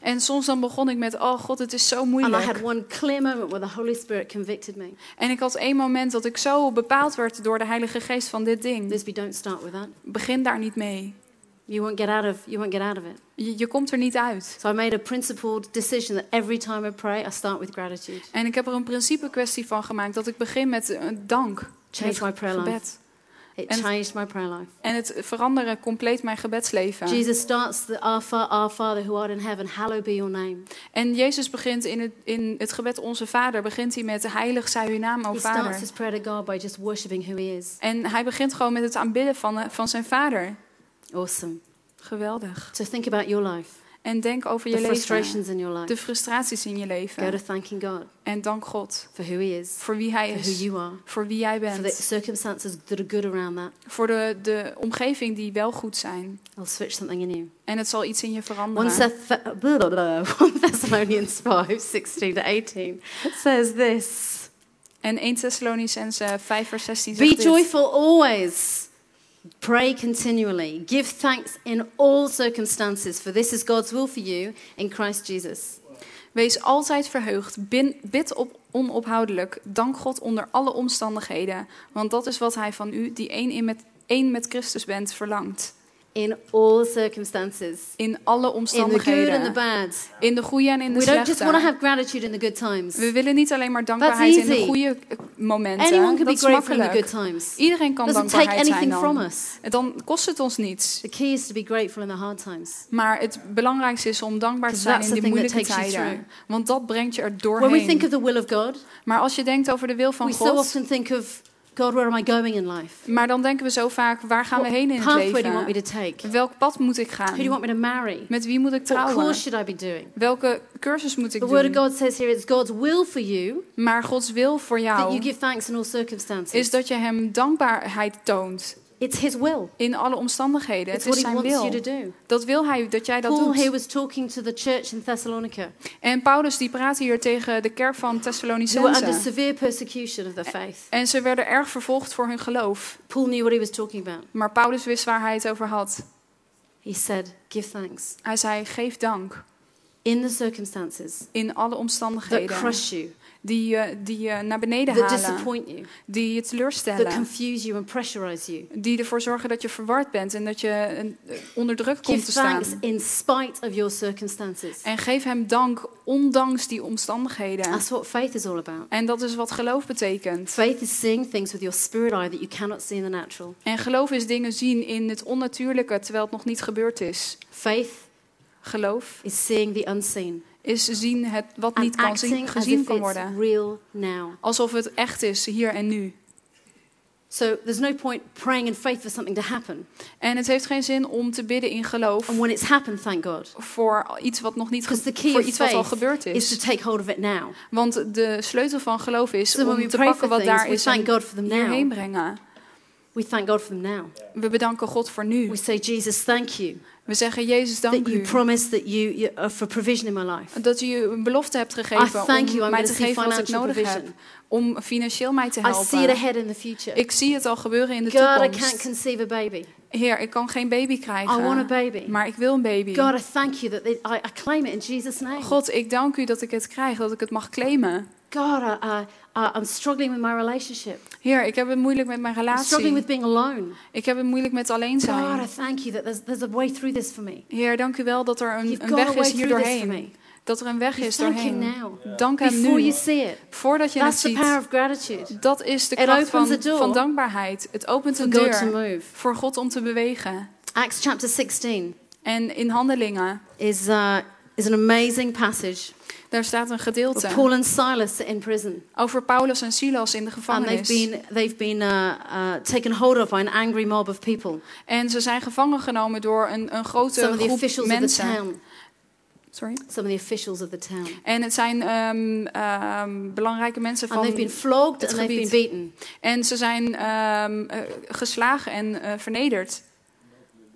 Speaker 2: En soms dan begon ik met, oh God, het is zo
Speaker 1: And I
Speaker 2: moeilijk.
Speaker 1: had one clear moment where the Holy Spirit convicted me.
Speaker 2: En ik had één moment dat ik zo bepaald werd door de Heilige Geest van dit ding.
Speaker 1: Lisby, don't start with that.
Speaker 2: Begin daar niet mee.
Speaker 1: You won't get out of, you won't get out of it.
Speaker 2: Je, je komt er niet uit.
Speaker 1: So I made a principled decision that every time I pray, I start with gratitude.
Speaker 2: En ik heb er een principe kwestie van gemaakt dat ik begin met eh, dank.
Speaker 1: Change my prayer life. It
Speaker 2: And-
Speaker 1: changed my prayer life.
Speaker 2: En het veranderen compleet mijn gebedsleven.
Speaker 1: Jesus starts the Our, Fa- Our Father who art in heaven, hallowed be your name.
Speaker 2: En Jezus begint in het, in het gebed Onze Vader, begint hij met heilig zij uw naam, o
Speaker 1: He starts
Speaker 2: Vader.
Speaker 1: his prayer to God by just worshiping who he is.
Speaker 2: En hij begint gewoon met het aanbidden van, van zijn Vader.
Speaker 1: Awesome.
Speaker 2: Geweldig.
Speaker 1: So think about your life,
Speaker 2: En denk over je leven.
Speaker 1: frustrations in your life.
Speaker 2: De frustraties in je
Speaker 1: Go to
Speaker 2: leven.
Speaker 1: thanking God
Speaker 2: En dank God
Speaker 1: for who he is,
Speaker 2: voor wie hij
Speaker 1: for who
Speaker 2: is.
Speaker 1: you are,
Speaker 2: Voor wie jij
Speaker 1: for the
Speaker 2: bent.
Speaker 1: circumstances that are good around that.
Speaker 2: Voor de, de omgeving die wel goed zijn.
Speaker 1: I'll switch something in you.
Speaker 2: En het zal iets in je
Speaker 1: 1
Speaker 2: veranderen.
Speaker 1: Theth- blah, blah, blah. 1 Thessalonians 5, 16 to 18 says this.
Speaker 2: En 1 Thessalonicense 5 vers 16
Speaker 1: Be
Speaker 2: zegt dit.
Speaker 1: joyful always. Pray continually. Give thanks in all circumstances, for this is God's will for you in Christ Jesus.
Speaker 2: Wees altijd verheugd. Bid op onophoudelijk. Dank God onder alle omstandigheden. Want dat is wat hij van u, die één, met, één met Christus bent, verlangt.
Speaker 1: In all circumstances.
Speaker 2: In alle
Speaker 1: In the good and the
Speaker 2: omstandigheden.
Speaker 1: bad.
Speaker 2: In de goede en in de
Speaker 1: We don't just want to
Speaker 2: slechte.
Speaker 1: have gratitude in the good times.
Speaker 2: We willen niet alleen maar dankbaarheid in de goede eh, momenten.
Speaker 1: Anyone can
Speaker 2: dat
Speaker 1: be grateful in the good times.
Speaker 2: Iedereen kan
Speaker 1: doesn't take
Speaker 2: zijn
Speaker 1: anything from
Speaker 2: dan.
Speaker 1: us.
Speaker 2: En Dan kost het ons niets.
Speaker 1: The key is to be grateful in the hard times.
Speaker 2: Maar het belangrijkste is om dankbaar te zijn in
Speaker 1: that
Speaker 2: moeilijke tijden. Want dat brengt je er
Speaker 1: When we think
Speaker 2: doorheen.
Speaker 1: of the will of God,
Speaker 2: Maar als je denkt over de wil van
Speaker 1: we so
Speaker 2: God,
Speaker 1: often think of God, where am I going in life?
Speaker 2: maar dan denken we zo vaak, waar gaan we heen in het
Speaker 1: pathway do you want me
Speaker 2: leven?
Speaker 1: to take?
Speaker 2: Welk pad moet ik
Speaker 1: Who do you
Speaker 2: gaan?
Speaker 1: want me to marry?
Speaker 2: Met wie moet ik
Speaker 1: What
Speaker 2: trouwen?
Speaker 1: course should I be doing?
Speaker 2: Welke cursus moet ik
Speaker 1: The word of
Speaker 2: doen?
Speaker 1: God says here it's God's will for you
Speaker 2: Maar Gods wil voor
Speaker 1: that you
Speaker 2: jou
Speaker 1: give thanks in all circumstances.
Speaker 2: is dat je hem dankbaarheid toont
Speaker 1: It's His will.
Speaker 2: in alle omstandigheden.
Speaker 1: It's
Speaker 2: Het is
Speaker 1: what He
Speaker 2: zijn
Speaker 1: wants you to
Speaker 2: wil.
Speaker 1: do.
Speaker 2: Dat wil hij dat jij dat
Speaker 1: Paul here
Speaker 2: doet.
Speaker 1: was talking to the church in Thessalonica,
Speaker 2: En Paulus die praat hier tegen de kerk van
Speaker 1: who were under severe persecution of their faith.
Speaker 2: En ze werden erg vervolgd voor hun geloof.
Speaker 1: Paul knew what he was talking about.
Speaker 2: Maar Paulus wist waar hij het over had.
Speaker 1: He said, "Give thanks
Speaker 2: Hij zei: geef dank.
Speaker 1: in the circumstances
Speaker 2: in alle
Speaker 1: that
Speaker 2: omstandigheden
Speaker 1: crush you,
Speaker 2: die je, die je naar beneden
Speaker 1: that
Speaker 2: halen,
Speaker 1: disappoint you,
Speaker 2: die je
Speaker 1: that
Speaker 2: teleurstellen,
Speaker 1: confuse you and pressurize you.
Speaker 2: die ervoor zorgen dat je verward bent en dat je eh, onder druk komt
Speaker 1: Give
Speaker 2: te staan.
Speaker 1: thanks in spite of your circumstances.
Speaker 2: En geef hem dank ondanks die omstandigheden.
Speaker 1: That's what faith is all about.
Speaker 2: En dat is wat geloof betekent.
Speaker 1: Faith is seeing things with your spirit eye that you cannot see in the natural.
Speaker 2: En geloof is dingen zien in het onnatuurlijke terwijl het nog niet gebeurd is.
Speaker 1: Faith
Speaker 2: Geloof
Speaker 1: is seeing the unseen
Speaker 2: is zien het wat niet kan zien, gezien kan worden.
Speaker 1: real now.
Speaker 2: Alsof het echt is, hier en nu.
Speaker 1: So there's no point praying in faith for something to happen.
Speaker 2: En het heeft geen zin om te bidden in geloof
Speaker 1: And when it's happened, thank God.
Speaker 2: voor iets wat nog niet
Speaker 1: the key
Speaker 2: voor iets wat al gebeurd
Speaker 1: is to
Speaker 2: is.
Speaker 1: take hold of it now.
Speaker 2: Want de sleutel van geloof is
Speaker 1: So
Speaker 2: om te pakken wat
Speaker 1: things,
Speaker 2: daar is en hierheen brengen.
Speaker 1: We thank God for them now.
Speaker 2: We bedanken God voor nu.
Speaker 1: We say, Jesus, thank you
Speaker 2: We zeggen, Jezus, dank
Speaker 1: that you
Speaker 2: u.
Speaker 1: promised that you, you uh, for provision in my life.
Speaker 2: Dat u een belofte hebt gegeven
Speaker 1: you.
Speaker 2: om
Speaker 1: I'm
Speaker 2: mij te geven wat ik nodig heb.
Speaker 1: provision.
Speaker 2: Om financieel mij te
Speaker 1: I see it
Speaker 2: helpen.
Speaker 1: ahead in the future.
Speaker 2: Ik zie het al gebeuren in de
Speaker 1: God, I can't
Speaker 2: toekomst.
Speaker 1: conceive a baby.
Speaker 2: Heer, ik kan geen baby
Speaker 1: I want a
Speaker 2: krijgen.
Speaker 1: baby.
Speaker 2: Maar ik wil een baby.
Speaker 1: God, I thank you that they, I, I claim it in Jesus' name.
Speaker 2: God, ik dank u dat ik het krijg, dat ik het mag claimen.
Speaker 1: God, I, I, I'm struggling with my relationship.
Speaker 2: Heer, ik heb het moeilijk met mijn
Speaker 1: I'm struggling with
Speaker 2: relatie.
Speaker 1: being alone.
Speaker 2: Ik heb het moeilijk met alleen
Speaker 1: God,
Speaker 2: zijn.
Speaker 1: I thank you that there's, there's a way through this for me.
Speaker 2: Heer, dank u wel dat er een,
Speaker 1: You've
Speaker 2: een weg is hier doorheen. Dat er een weg is doorheen. Dank hem nu. Voordat je het ziet. Dat is de kracht van, van dankbaarheid. Het opent een deur voor God om te bewegen.
Speaker 1: Acts chapter 16
Speaker 2: En in Handelingen,
Speaker 1: is, uh, is an amazing passage
Speaker 2: daar staat een gedeelte
Speaker 1: Paul and Silas in prison.
Speaker 2: over Paulus en Silas in de
Speaker 1: And they've
Speaker 2: gevangenis.
Speaker 1: been, they've been uh, uh, taken hold of by an angry mob of people.
Speaker 2: En ze zijn gevangen genomen door een, een grote
Speaker 1: Some of the
Speaker 2: groep
Speaker 1: officials of the
Speaker 2: mensen.
Speaker 1: town.
Speaker 2: Sorry.
Speaker 1: Some of the officials of the town.
Speaker 2: En het zijn ehm, ehm, belangrijke mensen
Speaker 1: And they've been
Speaker 2: van.
Speaker 1: flogged
Speaker 2: het
Speaker 1: and they've been
Speaker 2: gebied.
Speaker 1: beaten.
Speaker 2: En ze zijn eh, geslagen en eh, vernederd.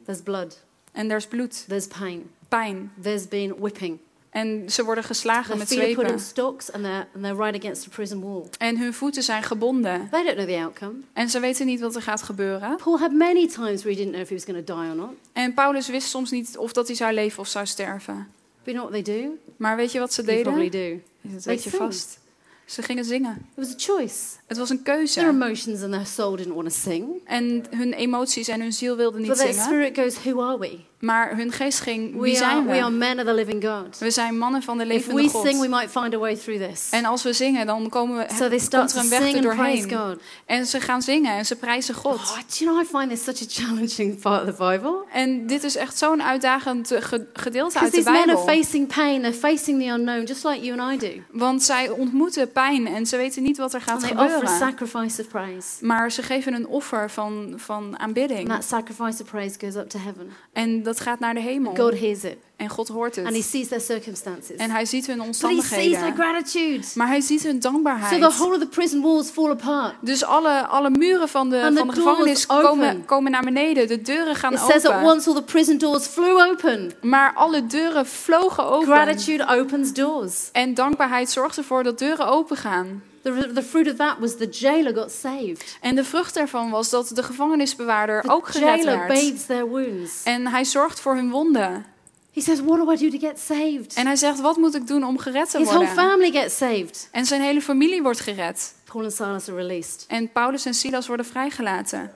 Speaker 1: There's blood.
Speaker 2: En er is bloed,
Speaker 1: There's pain.
Speaker 2: pijn.
Speaker 1: There's been whipping.
Speaker 2: En ze worden geslagen met zwepen.
Speaker 1: and they're, and they're right against the prison wall.
Speaker 2: En hun voeten zijn gebonden.
Speaker 1: They don't know the outcome.
Speaker 2: En ze weten niet wat er gaat gebeuren.
Speaker 1: Paul had many times where he didn't know if he was going to die or not.
Speaker 2: En Paulus wist soms niet of dat hij zou leven of zou sterven.
Speaker 1: You know what they do?
Speaker 2: Maar weet je wat ze
Speaker 1: You probably
Speaker 2: deden?
Speaker 1: do.
Speaker 2: Dat
Speaker 1: They
Speaker 2: weet je vast. Ze gingen zingen.
Speaker 1: It was a choice.
Speaker 2: Het was een
Speaker 1: Their
Speaker 2: keuze.
Speaker 1: emotions and their soul didn't want to sing.
Speaker 2: En hun emoties en hun ziel wilden
Speaker 1: But
Speaker 2: niet
Speaker 1: their
Speaker 2: zingen.
Speaker 1: spirit goes, Who are we?
Speaker 2: Maar hun geest ging, wie
Speaker 1: We are,
Speaker 2: zijn
Speaker 1: we are
Speaker 2: we?
Speaker 1: men of the living God.
Speaker 2: We zijn mannen van de
Speaker 1: If
Speaker 2: levende
Speaker 1: we sing, we
Speaker 2: God.
Speaker 1: might find a way through this.
Speaker 2: En als we zingen, dan komen we,
Speaker 1: So they start
Speaker 2: komt
Speaker 1: to
Speaker 2: er een weg
Speaker 1: sing
Speaker 2: er doorheen.
Speaker 1: God.
Speaker 2: En ze gaan zingen en ze prijzen God.
Speaker 1: Oh, do you know, I find this such a challenging part of the Bible.
Speaker 2: En dit is echt zo'n uitdagend eh, ge- gedeelte
Speaker 1: Because
Speaker 2: uit de
Speaker 1: these men are
Speaker 2: Bijbel.
Speaker 1: facing pain, they're facing the unknown, just like you and I do.
Speaker 2: Want zij ontmoeten pijn en ze weten niet wat er gaat
Speaker 1: they offer sacrifice of praise.
Speaker 2: Maar ze geven een offer van, van
Speaker 1: And
Speaker 2: aanbidding.
Speaker 1: that sacrifice of praise goes up to heaven.
Speaker 2: En dat gaat naar de hemel.
Speaker 1: God hears it.
Speaker 2: En God hoort
Speaker 1: And he
Speaker 2: het.
Speaker 1: sees their circumstances.
Speaker 2: En hij ziet hun
Speaker 1: But he sees their
Speaker 2: omstandigheden.
Speaker 1: gratitude.
Speaker 2: Maar hij ziet hun
Speaker 1: So the
Speaker 2: dankbaarheid.
Speaker 1: whole of the prison walls fall apart.
Speaker 2: Dus alle, alle muren van de,
Speaker 1: And
Speaker 2: van de gevangenis
Speaker 1: open.
Speaker 2: komen, komen naar beneden. De deuren gaan
Speaker 1: It says at
Speaker 2: open.
Speaker 1: once all the prison doors flew open.
Speaker 2: Maar alle deuren vlogen open.
Speaker 1: Gratitude opens doors.
Speaker 2: En dankbaarheid zorgt ervoor dat deuren open gaan.
Speaker 1: The, the fruit of that was the jailer got saved.
Speaker 2: En de vrucht daarvan was dat de gevangenisbewaarder
Speaker 1: The
Speaker 2: ook gered werd.
Speaker 1: bathes their wounds.
Speaker 2: En hij zorgt voor hun wonden.
Speaker 1: He says, What do I do to get saved?
Speaker 2: En hij zegt, wat moet ik doen om gered te
Speaker 1: His whole
Speaker 2: worden?
Speaker 1: family gets saved.
Speaker 2: En zijn hele familie wordt gered.
Speaker 1: Paul and Silas are released.
Speaker 2: En Paulus en Silas worden vrijgelaten.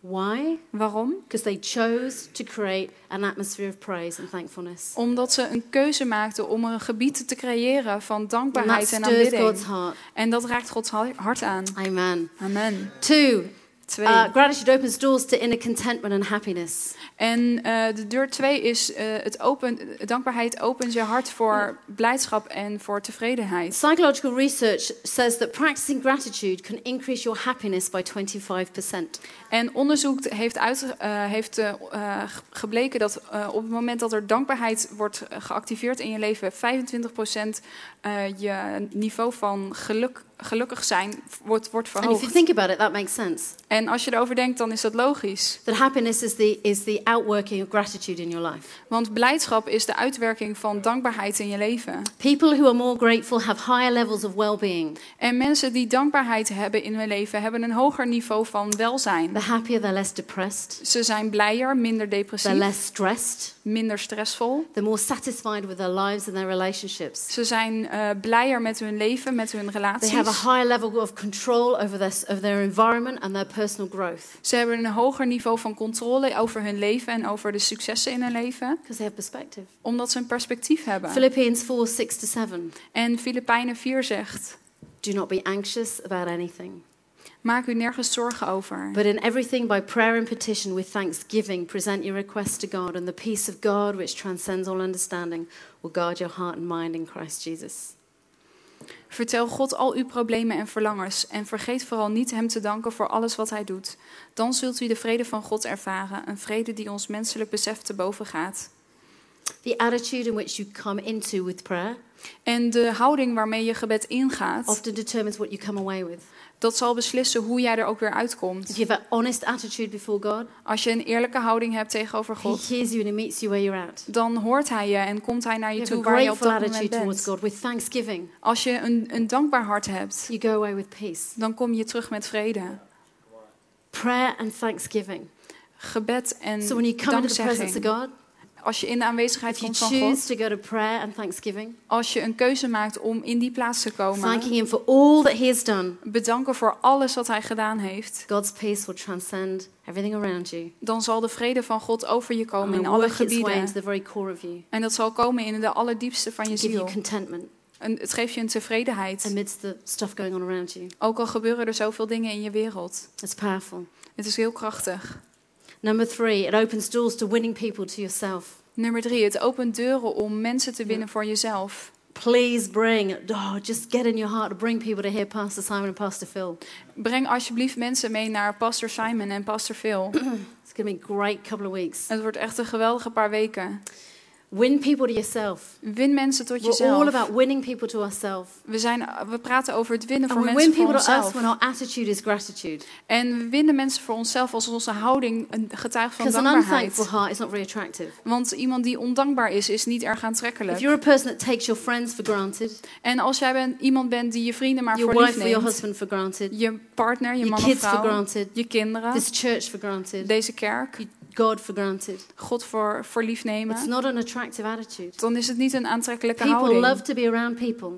Speaker 1: Why?
Speaker 2: Waarom?
Speaker 1: Because they chose to create an atmosphere of praise and thankfulness.
Speaker 2: Omdat ze een keuze maakten om een gebied te creëren van dankbaarheid en
Speaker 1: God's
Speaker 2: aanbidding.
Speaker 1: heart.
Speaker 2: En dat raakt Gods hart aan.
Speaker 1: Amen.
Speaker 2: Amen.
Speaker 1: Two, Uh, gratitude opens doors to inner contentment and happiness.
Speaker 2: En eh, de deur twee is uh, het open, dankbaarheid opent je hart voor blijdschap en voor tevredenheid.
Speaker 1: Psychological research says that practicing gratitude can increase your happiness by 25%.
Speaker 2: En onderzoek heeft, uit, uh, heeft uh, gebleken dat uh, op het moment dat er dankbaarheid wordt geactiveerd in je leven, 25% je niveau van geluk gelukkig zijn wordt, wordt
Speaker 1: And if you
Speaker 2: verhoogd.
Speaker 1: think about it, that makes sense.
Speaker 2: En als je erover denkt, dan is dat logisch.
Speaker 1: That happiness is the, is the outworking of gratitude in your life.
Speaker 2: Want blijdschap is de uitwerking van dankbaarheid in je leven.
Speaker 1: People who are more grateful have higher levels of well being.
Speaker 2: En mensen die dankbaarheid hebben in hun leven, hebben een hoger niveau van welzijn.
Speaker 1: They're happier, they're less depressed,
Speaker 2: Ze zijn blijer, minder
Speaker 1: they're
Speaker 2: depressief,
Speaker 1: less stressed,
Speaker 2: minder stressvol.
Speaker 1: they're more satisfied with their lives and their relationships.
Speaker 2: Ze zijn eh, blijer met hun leven, met hun relaties.
Speaker 1: A higher level of control over their, over their environment and their personal growth
Speaker 2: Ze hebben een hoger niveau van controle over hun leven en over de successen in hun leven,
Speaker 1: because they have perspective.
Speaker 2: omdat ze een perspectief hebben.
Speaker 1: Philippians 4 6 to 7.
Speaker 2: En Filipijnen 4 zegt:
Speaker 1: Do not be anxious about anything,
Speaker 2: Maak u nergens zorgen over.
Speaker 1: but in everything by prayer and petition with thanksgiving, present your requests to God, and the peace of God, which transcends all understanding, will guard your heart and mind in Christ Jesus.
Speaker 2: Vertel God al uw problemen en verlangens en vergeet vooral niet Hem te danken voor alles wat Hij doet. Dan zult u de vrede van God ervaren, een vrede die ons menselijk besef te boven gaat.
Speaker 1: The attitude in which you come into with prayer
Speaker 2: En de houding waarmee je gebed ingaat,
Speaker 1: often determines what you come away with.
Speaker 2: dat zal beslissen hoe jij er ook weer uitkomt.
Speaker 1: If you have an honest attitude before God,
Speaker 2: Als je een eerlijke houding hebt tegenover
Speaker 1: He
Speaker 2: God,
Speaker 1: hears you and He meets you where you're at.
Speaker 2: dan hoort Hij je en komt Hij naar je
Speaker 1: You have
Speaker 2: toe
Speaker 1: a
Speaker 2: waar je op dat moment
Speaker 1: attitude towards
Speaker 2: bent.
Speaker 1: God with thanksgiving.
Speaker 2: Als je een, een dankbaar hart hebt,
Speaker 1: You go away with peace.
Speaker 2: dan kom je terug met vrede.
Speaker 1: Prayer and thanksgiving.
Speaker 2: Gebed en
Speaker 1: So when you come into the presence of
Speaker 2: dankzegging.
Speaker 1: God,
Speaker 2: Als je in de aanwezigheid komt van God,
Speaker 1: choose to go to prayer and thanksgiving,
Speaker 2: als je een keuze maakt om in die plaats te komen,
Speaker 1: thanking Him for all that He has done,
Speaker 2: bedanken voor alles wat Hij gedaan heeft,
Speaker 1: God's peace will transcend everything around you
Speaker 2: dan zal de vrede van God over je komen in alle
Speaker 1: into
Speaker 2: gebieden.
Speaker 1: the very core of you.
Speaker 2: En dat zal komen in de allerdiepste van je
Speaker 1: Give you
Speaker 2: ziel.
Speaker 1: contentment
Speaker 2: En het geeft je een tevredenheid.
Speaker 1: amidst the stuff going on around you.
Speaker 2: Ook al gebeuren er zoveel dingen in je wereld.
Speaker 1: It's powerful.
Speaker 2: Het is heel krachtig.
Speaker 1: Number three, it opens doors to winning people to yourself.
Speaker 2: Nummer drie, het opent deuren om mensen te winnen voor jezelf.
Speaker 1: Please bring, oh, just get in your heart to bring people to hear Pastor Simon and Pastor Phil.
Speaker 2: Breng alsjeblieft mensen mee naar Pastor Simon en Pastor Phil.
Speaker 1: It's going to be a great couple of weeks.
Speaker 2: Het wordt echt een geweldige paar weken.
Speaker 1: Win people to yourself.
Speaker 2: Win mensen tot
Speaker 1: We're all
Speaker 2: jezelf.
Speaker 1: about winning people to ourselves.
Speaker 2: We, zijn, we praten over het winnen
Speaker 1: And
Speaker 2: voor
Speaker 1: we
Speaker 2: mensen
Speaker 1: win
Speaker 2: voor onszelf.
Speaker 1: when our attitude is gratitude.
Speaker 2: En we winnen mensen voor onszelf als onze houding een getuige van
Speaker 1: an
Speaker 2: dankbaarheid.
Speaker 1: unthankful heart is not very attractive.
Speaker 2: Want iemand die ondankbaar is, is niet erg
Speaker 1: If
Speaker 2: aantrekkelijk.
Speaker 1: you're a person that takes your friends for granted,
Speaker 2: En als jij bent, iemand bent die je vrienden maar
Speaker 1: your
Speaker 2: voor lief
Speaker 1: wife or your
Speaker 2: neemt,
Speaker 1: husband for granted,
Speaker 2: je partner, je
Speaker 1: your
Speaker 2: man of
Speaker 1: kids for
Speaker 2: vrouw,
Speaker 1: granted,
Speaker 2: je kinderen,
Speaker 1: this church for granted,
Speaker 2: deze kerk,
Speaker 1: God for granted,
Speaker 2: God voor, voor lief
Speaker 1: it's
Speaker 2: nemen,
Speaker 1: not an attractive attitude.
Speaker 2: dan is het niet een aantrekkelijke
Speaker 1: People
Speaker 2: houding.
Speaker 1: love to be around people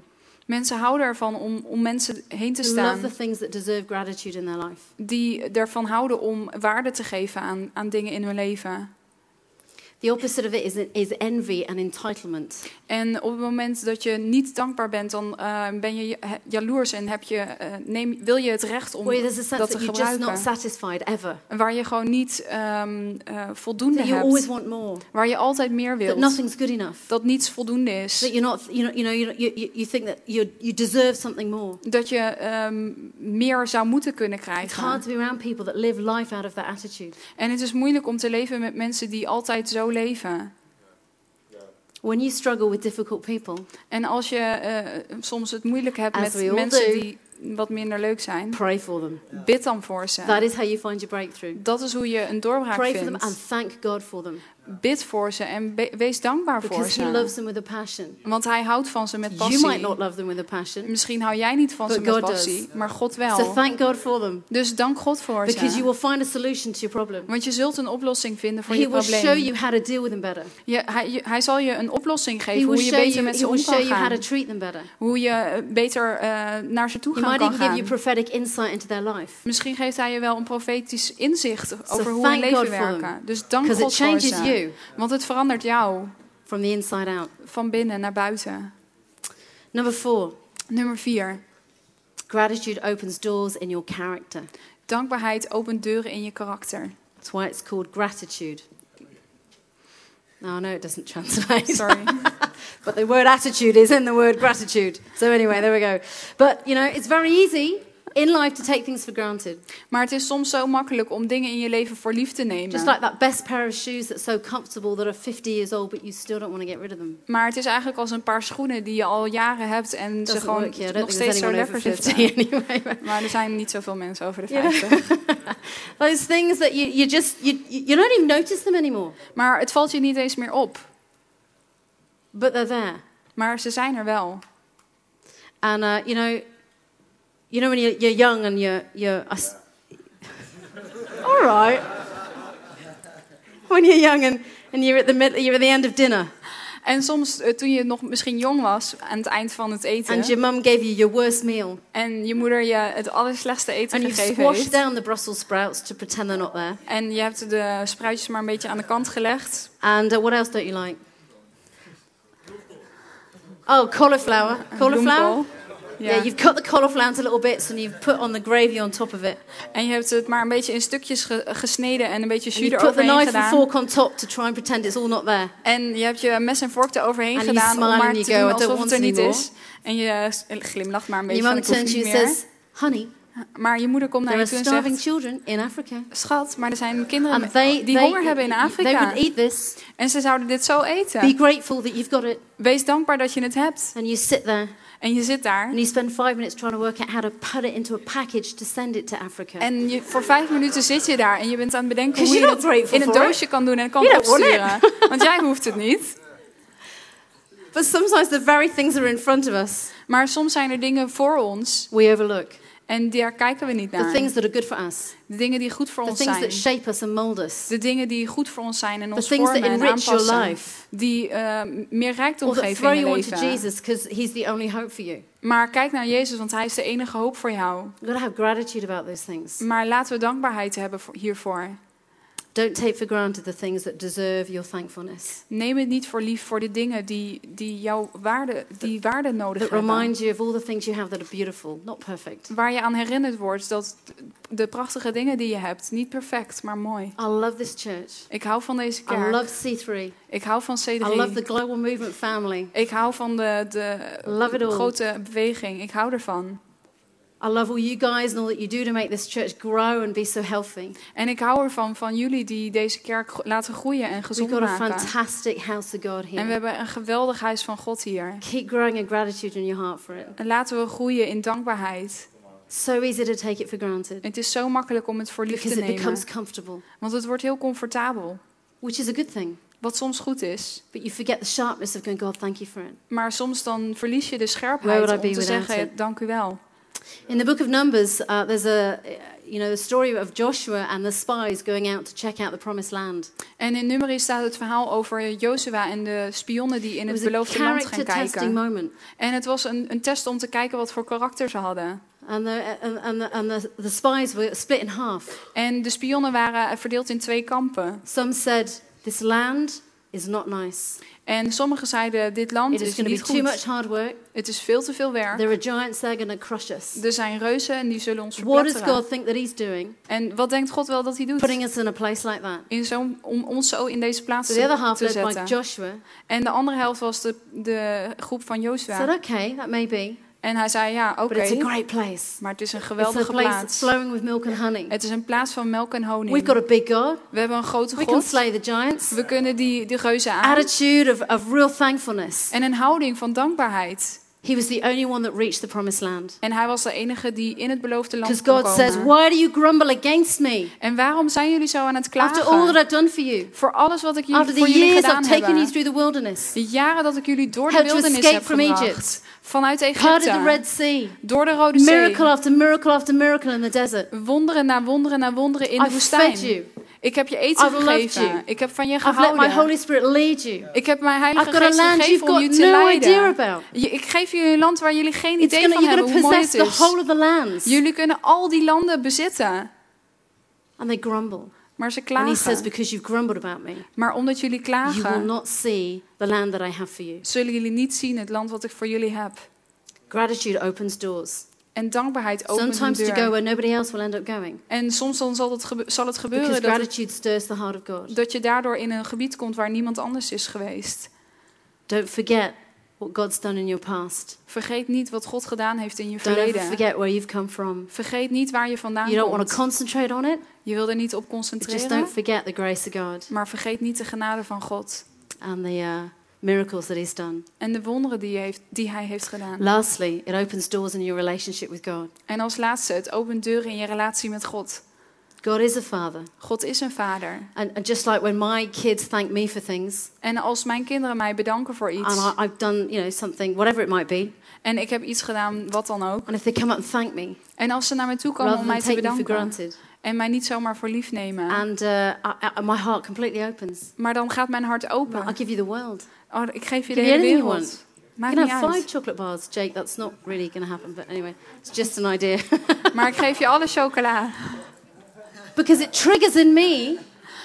Speaker 2: Mensen houden ervan om, om mensen heen te
Speaker 1: who love
Speaker 2: staan
Speaker 1: the things that deserve gratitude in their life.
Speaker 2: die ervan houden om waarde te geven aan, aan dingen in hun leven.
Speaker 1: The opposite of it is, is envy and entitlement.
Speaker 2: En op het moment dat je niet dankbaar bent, dan eh, ben je ja- jaloers en heb je, eh, neem, wil je het recht om
Speaker 1: Where
Speaker 2: dat
Speaker 1: that
Speaker 2: te
Speaker 1: you're just not
Speaker 2: gebruiken.
Speaker 1: satisfied ever.
Speaker 2: Waar je gewoon niet ehm, eh, voldoende
Speaker 1: That you always
Speaker 2: hebt.
Speaker 1: want more. Waar
Speaker 2: je altijd meer
Speaker 1: That
Speaker 2: wilt.
Speaker 1: nothing's good enough.
Speaker 2: Dat niets voldoende is.
Speaker 1: That you're not, you know, you, know, you, you, think that you, you deserve something more.
Speaker 2: Dat je ehm, meer zou moeten kunnen
Speaker 1: It's hard
Speaker 2: krijgen.
Speaker 1: to be around people that live life out of that attitude.
Speaker 2: En het is moeilijk om te leven met mensen die altijd zo leven.
Speaker 1: When you struggle with difficult people,
Speaker 2: En als je eh, soms het moeilijk hebt
Speaker 1: As we
Speaker 2: met
Speaker 1: all
Speaker 2: mensen
Speaker 1: do.
Speaker 2: die wat minder leuk zijn,
Speaker 1: pray for them.
Speaker 2: bid dan voor ze.
Speaker 1: That is how you find your breakthrough.
Speaker 2: Dat is hoe je een doorbraak
Speaker 1: Pray for them
Speaker 2: vindt.
Speaker 1: and thank God for them.
Speaker 2: Bid voor ze en wees dankbaar voor
Speaker 1: Because He loves
Speaker 2: ze.
Speaker 1: them with a passion.
Speaker 2: Want hij houdt van ze met
Speaker 1: You might
Speaker 2: passie.
Speaker 1: not love them with a passion.
Speaker 2: Misschien hou jij niet van ze met
Speaker 1: God
Speaker 2: passie,
Speaker 1: does.
Speaker 2: maar God
Speaker 1: So
Speaker 2: wel.
Speaker 1: thank God for them.
Speaker 2: Dus dank God voor
Speaker 1: Because you
Speaker 2: ze.
Speaker 1: will find a solution to your problem.
Speaker 2: Want je zult een oplossing vinden voor
Speaker 1: He
Speaker 2: je
Speaker 1: will show
Speaker 2: probleem.
Speaker 1: you how to deal with them better.
Speaker 2: Je, hij, hij zal je een oplossing geven hoe je
Speaker 1: show
Speaker 2: beter
Speaker 1: you,
Speaker 2: met ze om
Speaker 1: show
Speaker 2: kan
Speaker 1: you how to
Speaker 2: gaan.
Speaker 1: treat them better.
Speaker 2: Hoe je eh, beter eh, naar ze toe
Speaker 1: He
Speaker 2: gaan
Speaker 1: might
Speaker 2: kan
Speaker 1: even give you
Speaker 2: gaan.
Speaker 1: prophetic insight into their life.
Speaker 2: Misschien geeft hij je wel een profetisch inzicht over hoe hun leven werken. Dus dank God voor ze.
Speaker 1: You
Speaker 2: Want het verandert jou
Speaker 1: from the inside out.
Speaker 2: van binnen naar buiten.
Speaker 1: Number four,
Speaker 2: Nummer vier.
Speaker 1: gratitude opens doors in your character.
Speaker 2: Dankbaarheid opent deuren in je karakter.
Speaker 1: That's why it's called gratitude. No, no, it doesn't translate.
Speaker 2: Sorry.
Speaker 1: But the word attitude is in the word gratitude. So anyway, there we go. But you know, it's very easy in life to take things for granted.
Speaker 2: Maar het is soms zo makkelijk om dingen in je leven voor lief te nemen.
Speaker 1: Just like that best pair of shoes that's so comfortable that are 50 years old, but you still don't want to get rid of them.
Speaker 2: Maar het is eigenlijk als een paar schoenen die je al jaren hebt en ze
Speaker 1: Doesn't
Speaker 2: gewoon
Speaker 1: work, yeah.
Speaker 2: Nog steeds zo lekker
Speaker 1: over 50
Speaker 2: zitten.
Speaker 1: anyway.
Speaker 2: Maar er zijn niet zoveel mensen over de
Speaker 1: Ja.
Speaker 2: 50.
Speaker 1: Those things that you, you just, you you don't even notice them anymore,
Speaker 2: Maar het valt je niet eens meer op.
Speaker 1: but they're there.
Speaker 2: Maar ze zijn er wel.
Speaker 1: And uh, you know, you know when you're, you're young and you're, you're all right. When you're young and, and you're at the mid, you're at the end of dinner,
Speaker 2: En soms, eh, toen je nog misschien jong was, aan het eind van het eten...
Speaker 1: and your mum gave you your worst meal,
Speaker 2: en je moeder je het allerslechtste eten
Speaker 1: and
Speaker 2: gegeven
Speaker 1: squashed
Speaker 2: heeft...
Speaker 1: down the Brussels sprouts to pretend they're not there.
Speaker 2: en je hebt de spruitjes maar een beetje aan de kant gelegd...
Speaker 1: And uh, what else don't you like? Oh, cauliflower. Cauliflower.
Speaker 2: Bloemkool.
Speaker 1: Yeah.
Speaker 2: Ja.
Speaker 1: you've cut the cauliflower into little bits and you've put on the gravy on top of it.
Speaker 2: En je hebt het maar een beetje in stukjes ge- gesneden en een beetje jus
Speaker 1: you put the
Speaker 2: eroverheen
Speaker 1: knife and
Speaker 2: gedaan.
Speaker 1: fork on top to try and pretend it's all not there.
Speaker 2: En je hebt je mes en vork eroverheen
Speaker 1: And you
Speaker 2: gedaan om maar te doen
Speaker 1: "I don't
Speaker 2: alsof het er niet
Speaker 1: anymore."
Speaker 2: is. En je glimlacht maar een beetje
Speaker 1: Your
Speaker 2: hoef
Speaker 1: turns you and says, Honey,
Speaker 2: Maar je moeder komt naar je toe en zegt...
Speaker 1: children in Africa.
Speaker 2: Schat, maar er zijn kinderen
Speaker 1: they,
Speaker 2: die
Speaker 1: they,
Speaker 2: honger hebben in
Speaker 1: they
Speaker 2: Afrika.
Speaker 1: would eat this.
Speaker 2: En ze zouden dit zo
Speaker 1: Be
Speaker 2: eten.
Speaker 1: grateful that you've got it.
Speaker 2: Wees dankbaar dat je het hebt.
Speaker 1: And you sit there
Speaker 2: En je zit daar.
Speaker 1: and you spend five minutes trying to work out how to put it into a package to send it to Africa.
Speaker 2: En je, voor vijf minuten zit je daar en je bent aan het bedenken hoe je
Speaker 1: grateful
Speaker 2: in een
Speaker 1: it.
Speaker 2: doosje kan doen en kan
Speaker 1: You
Speaker 2: opsturen. Want jij hoeft het niet.
Speaker 1: but sometimes the very things that are in front of us,
Speaker 2: Maar soms zijn er dingen voor ons
Speaker 1: we overlook.
Speaker 2: En daar kijken we niet
Speaker 1: The
Speaker 2: naar.
Speaker 1: things that are good for us.
Speaker 2: De dingen die goed voor
Speaker 1: The
Speaker 2: ons
Speaker 1: things
Speaker 2: zijn.
Speaker 1: that shape us and mold us.
Speaker 2: De dingen die goed voor ons zijn en
Speaker 1: The
Speaker 2: ons
Speaker 1: things that
Speaker 2: vormen en
Speaker 1: enrich your life.
Speaker 2: Die eh, meer rijkdom
Speaker 1: that
Speaker 2: geven in je leven.
Speaker 1: Jesus because he's the only hope for you.
Speaker 2: Maar kijk naar Jezus, want Hij is de enige hoop voor jou.
Speaker 1: To have gratitude about those things.
Speaker 2: Maar laten we dankbaarheid hebben voor- hiervoor.
Speaker 1: Don't take for granted the things that deserve your thankfulness.
Speaker 2: Neem het niet voor lief voor de dingen die, die jouw waarde, die waarde nodig
Speaker 1: That
Speaker 2: hebben.
Speaker 1: remind you of all the things you have that are beautiful, not perfect.
Speaker 2: Waar je aan herinnerd wordt dat de prachtige dingen die je hebt, niet perfect, maar mooi.
Speaker 1: I love this church.
Speaker 2: Ik hou van deze
Speaker 1: I
Speaker 2: kerk.
Speaker 1: love C3.
Speaker 2: Ik hou van
Speaker 1: I love the
Speaker 2: C3.
Speaker 1: global movement family.
Speaker 2: Ik hou van de, de
Speaker 1: it
Speaker 2: grote beweging. Ik hou ervan.
Speaker 1: I love all you guys and all that you do to make this church grow and be so healthy.
Speaker 2: En ik hou ervan van jullie die deze kerk laten groeien en
Speaker 1: We've
Speaker 2: gezond
Speaker 1: got a fantastic house of God
Speaker 2: En we
Speaker 1: here.
Speaker 2: hebben een geweldig huis van God hier.
Speaker 1: Keep growing in gratitude in your heart for it.
Speaker 2: En laten we groeien in dankbaarheid.
Speaker 1: So easy to take it for granted
Speaker 2: Het is zo makkelijk om het voor lief
Speaker 1: because
Speaker 2: te
Speaker 1: it
Speaker 2: nemen.
Speaker 1: becomes comfortable,
Speaker 2: Want het wordt heel comfortabel.
Speaker 1: which is a good thing.
Speaker 2: Wat soms goed is.
Speaker 1: But you forget the sharpness of going, God, thank you for it.
Speaker 2: Maar soms dan verlies je de scherpheid om te zeggen,
Speaker 1: it?
Speaker 2: dank u wel.
Speaker 1: In the book of Numbers, uh, there's a, you know, the story of Joshua and the spies going out to check out the promised land.
Speaker 2: En in Numeri staat het verhaal over Jozua en de spionnen die in het beloofde land gaan
Speaker 1: character testing
Speaker 2: kijken.
Speaker 1: moment.
Speaker 2: En het was een, een test om te kijken wat voor karakter ze hadden.
Speaker 1: And the, and the, and the, the spies were split in half.
Speaker 2: En de spionnen waren verdeeld in twee kampen.
Speaker 1: Some said, This land is not nice.
Speaker 2: En sommigen zeiden, dit land
Speaker 1: It is
Speaker 2: niet
Speaker 1: be too much
Speaker 2: goed.
Speaker 1: hard work.
Speaker 2: Het is veel te veel werk.
Speaker 1: There are giants that are going to crush us.
Speaker 2: Er zijn reuzen en die zullen ons
Speaker 1: What does
Speaker 2: verpletteren.
Speaker 1: God think that He's doing?
Speaker 2: En wat denkt God wel dat hij doet?
Speaker 1: Putting us in a place like that.
Speaker 2: In zo'n, om ons zo in deze plaats
Speaker 1: So the other half,
Speaker 2: te
Speaker 1: led by
Speaker 2: zetten.
Speaker 1: Joshua,
Speaker 2: En de andere helft was de, de groep van
Speaker 1: said,
Speaker 2: Jozua.
Speaker 1: Okay, that may be,
Speaker 2: En hij zei, ja, oké,
Speaker 1: a great place.
Speaker 2: maar het is een
Speaker 1: It's a
Speaker 2: geweldige
Speaker 1: place
Speaker 2: plaats.
Speaker 1: flowing with milk and honey.
Speaker 2: Het is een plaats van melk en honing.
Speaker 1: We've got a big God.
Speaker 2: We hebben een grote
Speaker 1: We can
Speaker 2: God.
Speaker 1: slay the giants.
Speaker 2: We kunnen die, die reuzen aan.
Speaker 1: Attitude of, of real thankfulness.
Speaker 2: En een houding van dankbaarheid.
Speaker 1: He was the only one that reached the promised land.
Speaker 2: En hij was de enige die in het beloofde land
Speaker 1: Because
Speaker 2: kon
Speaker 1: God says. Why do you grumble against me?
Speaker 2: En waarom zijn jullie zo aan het
Speaker 1: After all
Speaker 2: klagen?
Speaker 1: that I've done for you.
Speaker 2: Voor alles wat ik jullie,
Speaker 1: After
Speaker 2: voor
Speaker 1: the
Speaker 2: jullie
Speaker 1: years
Speaker 2: gedaan
Speaker 1: I've taken you
Speaker 2: heb.
Speaker 1: through the wilderness.
Speaker 2: De jaren dat ik jullie door de
Speaker 1: How
Speaker 2: wildernis heb
Speaker 1: from
Speaker 2: gebracht.
Speaker 1: Egypt.
Speaker 2: Vanuit
Speaker 1: Parted the Red
Speaker 2: Egypte.
Speaker 1: Sea.
Speaker 2: Door de Rode Zee.
Speaker 1: Miracle after miracle after miracle in the desert.
Speaker 2: Wonderen na wonderen na wonderen in de
Speaker 1: I've
Speaker 2: woestijn.
Speaker 1: fed you.
Speaker 2: Ik heb je eten
Speaker 1: I've
Speaker 2: gegeven.
Speaker 1: you.
Speaker 2: Ik heb van je
Speaker 1: I've let my
Speaker 2: gehouden.
Speaker 1: Holy Spirit lead you.
Speaker 2: Ik heb mijn heilige
Speaker 1: I've
Speaker 2: geest gegeven om je te
Speaker 1: no
Speaker 2: leiden. Je- Ik geef jullie een land waar jullie geen
Speaker 1: It's
Speaker 2: idee
Speaker 1: gonna,
Speaker 2: van hebben hoe mooi het
Speaker 1: the
Speaker 2: is.
Speaker 1: whole of the lands.
Speaker 2: Jullie kunnen al die landen bezitten.
Speaker 1: And they grumble.
Speaker 2: Maar ze
Speaker 1: And he says,
Speaker 2: klagen.
Speaker 1: Because you've grumbled about me,
Speaker 2: Maar omdat jullie
Speaker 1: you will
Speaker 2: klagen,
Speaker 1: not see the land that I have for you.
Speaker 2: zullen jullie niet zien het land wat ik voor jullie heb.
Speaker 1: Gratitude opens doors.
Speaker 2: En dankbaarheid opent een
Speaker 1: Sometimes to go
Speaker 2: deur.
Speaker 1: where nobody else will end up going.
Speaker 2: En soms dan zal het, gebe- zal het
Speaker 1: Because
Speaker 2: gebeuren dat,
Speaker 1: stirs the heart of God.
Speaker 2: dat je daardoor in een gebied komt waar niemand anders is geweest.
Speaker 1: Don't forget what God's done in your past.
Speaker 2: Vergeet niet wat God gedaan heeft in je
Speaker 1: Don't ever
Speaker 2: verleden.
Speaker 1: forget where you've come from.
Speaker 2: Vergeet niet waar je vandaan
Speaker 1: You don't want to
Speaker 2: komt.
Speaker 1: concentrate on it,
Speaker 2: Je wil er niet op
Speaker 1: but just
Speaker 2: concentreren,
Speaker 1: don't forget the grace of God
Speaker 2: maar vergeet niet de genade van God
Speaker 1: and the uh, miracles that He's done.
Speaker 2: en de wonderen die, je heeft, die Hij heeft gedaan.
Speaker 1: Lastly, it opens doors in your relationship with God.
Speaker 2: En als laatste, het opent deuren in je relatie met God.
Speaker 1: God is a father.
Speaker 2: God is een vader.
Speaker 1: And, and just like when my kids thank me for things,
Speaker 2: En als mijn kinderen mij bedanken voor iets,
Speaker 1: and I, I've done, you know, something, whatever it might be,
Speaker 2: en ik heb iets gedaan, wat dan ook,
Speaker 1: and if they come up and thank me,
Speaker 2: en als ze naar me toe komen om mij te
Speaker 1: me for
Speaker 2: bedanken
Speaker 1: granted,
Speaker 2: en mij niet zomaar voor lief nemen,
Speaker 1: and uh, I, I, my heart completely opens.
Speaker 2: maar dan gaat mijn hart
Speaker 1: I'll
Speaker 2: open.
Speaker 1: give you the world.
Speaker 2: Oh, ik geef je de hele wereld. Maakt
Speaker 1: You can have five chocolate bars, Jake. That's not really going to happen, but anyway, it's just an idea.
Speaker 2: Maar ik geef je alle chocola.
Speaker 1: because it triggers in me,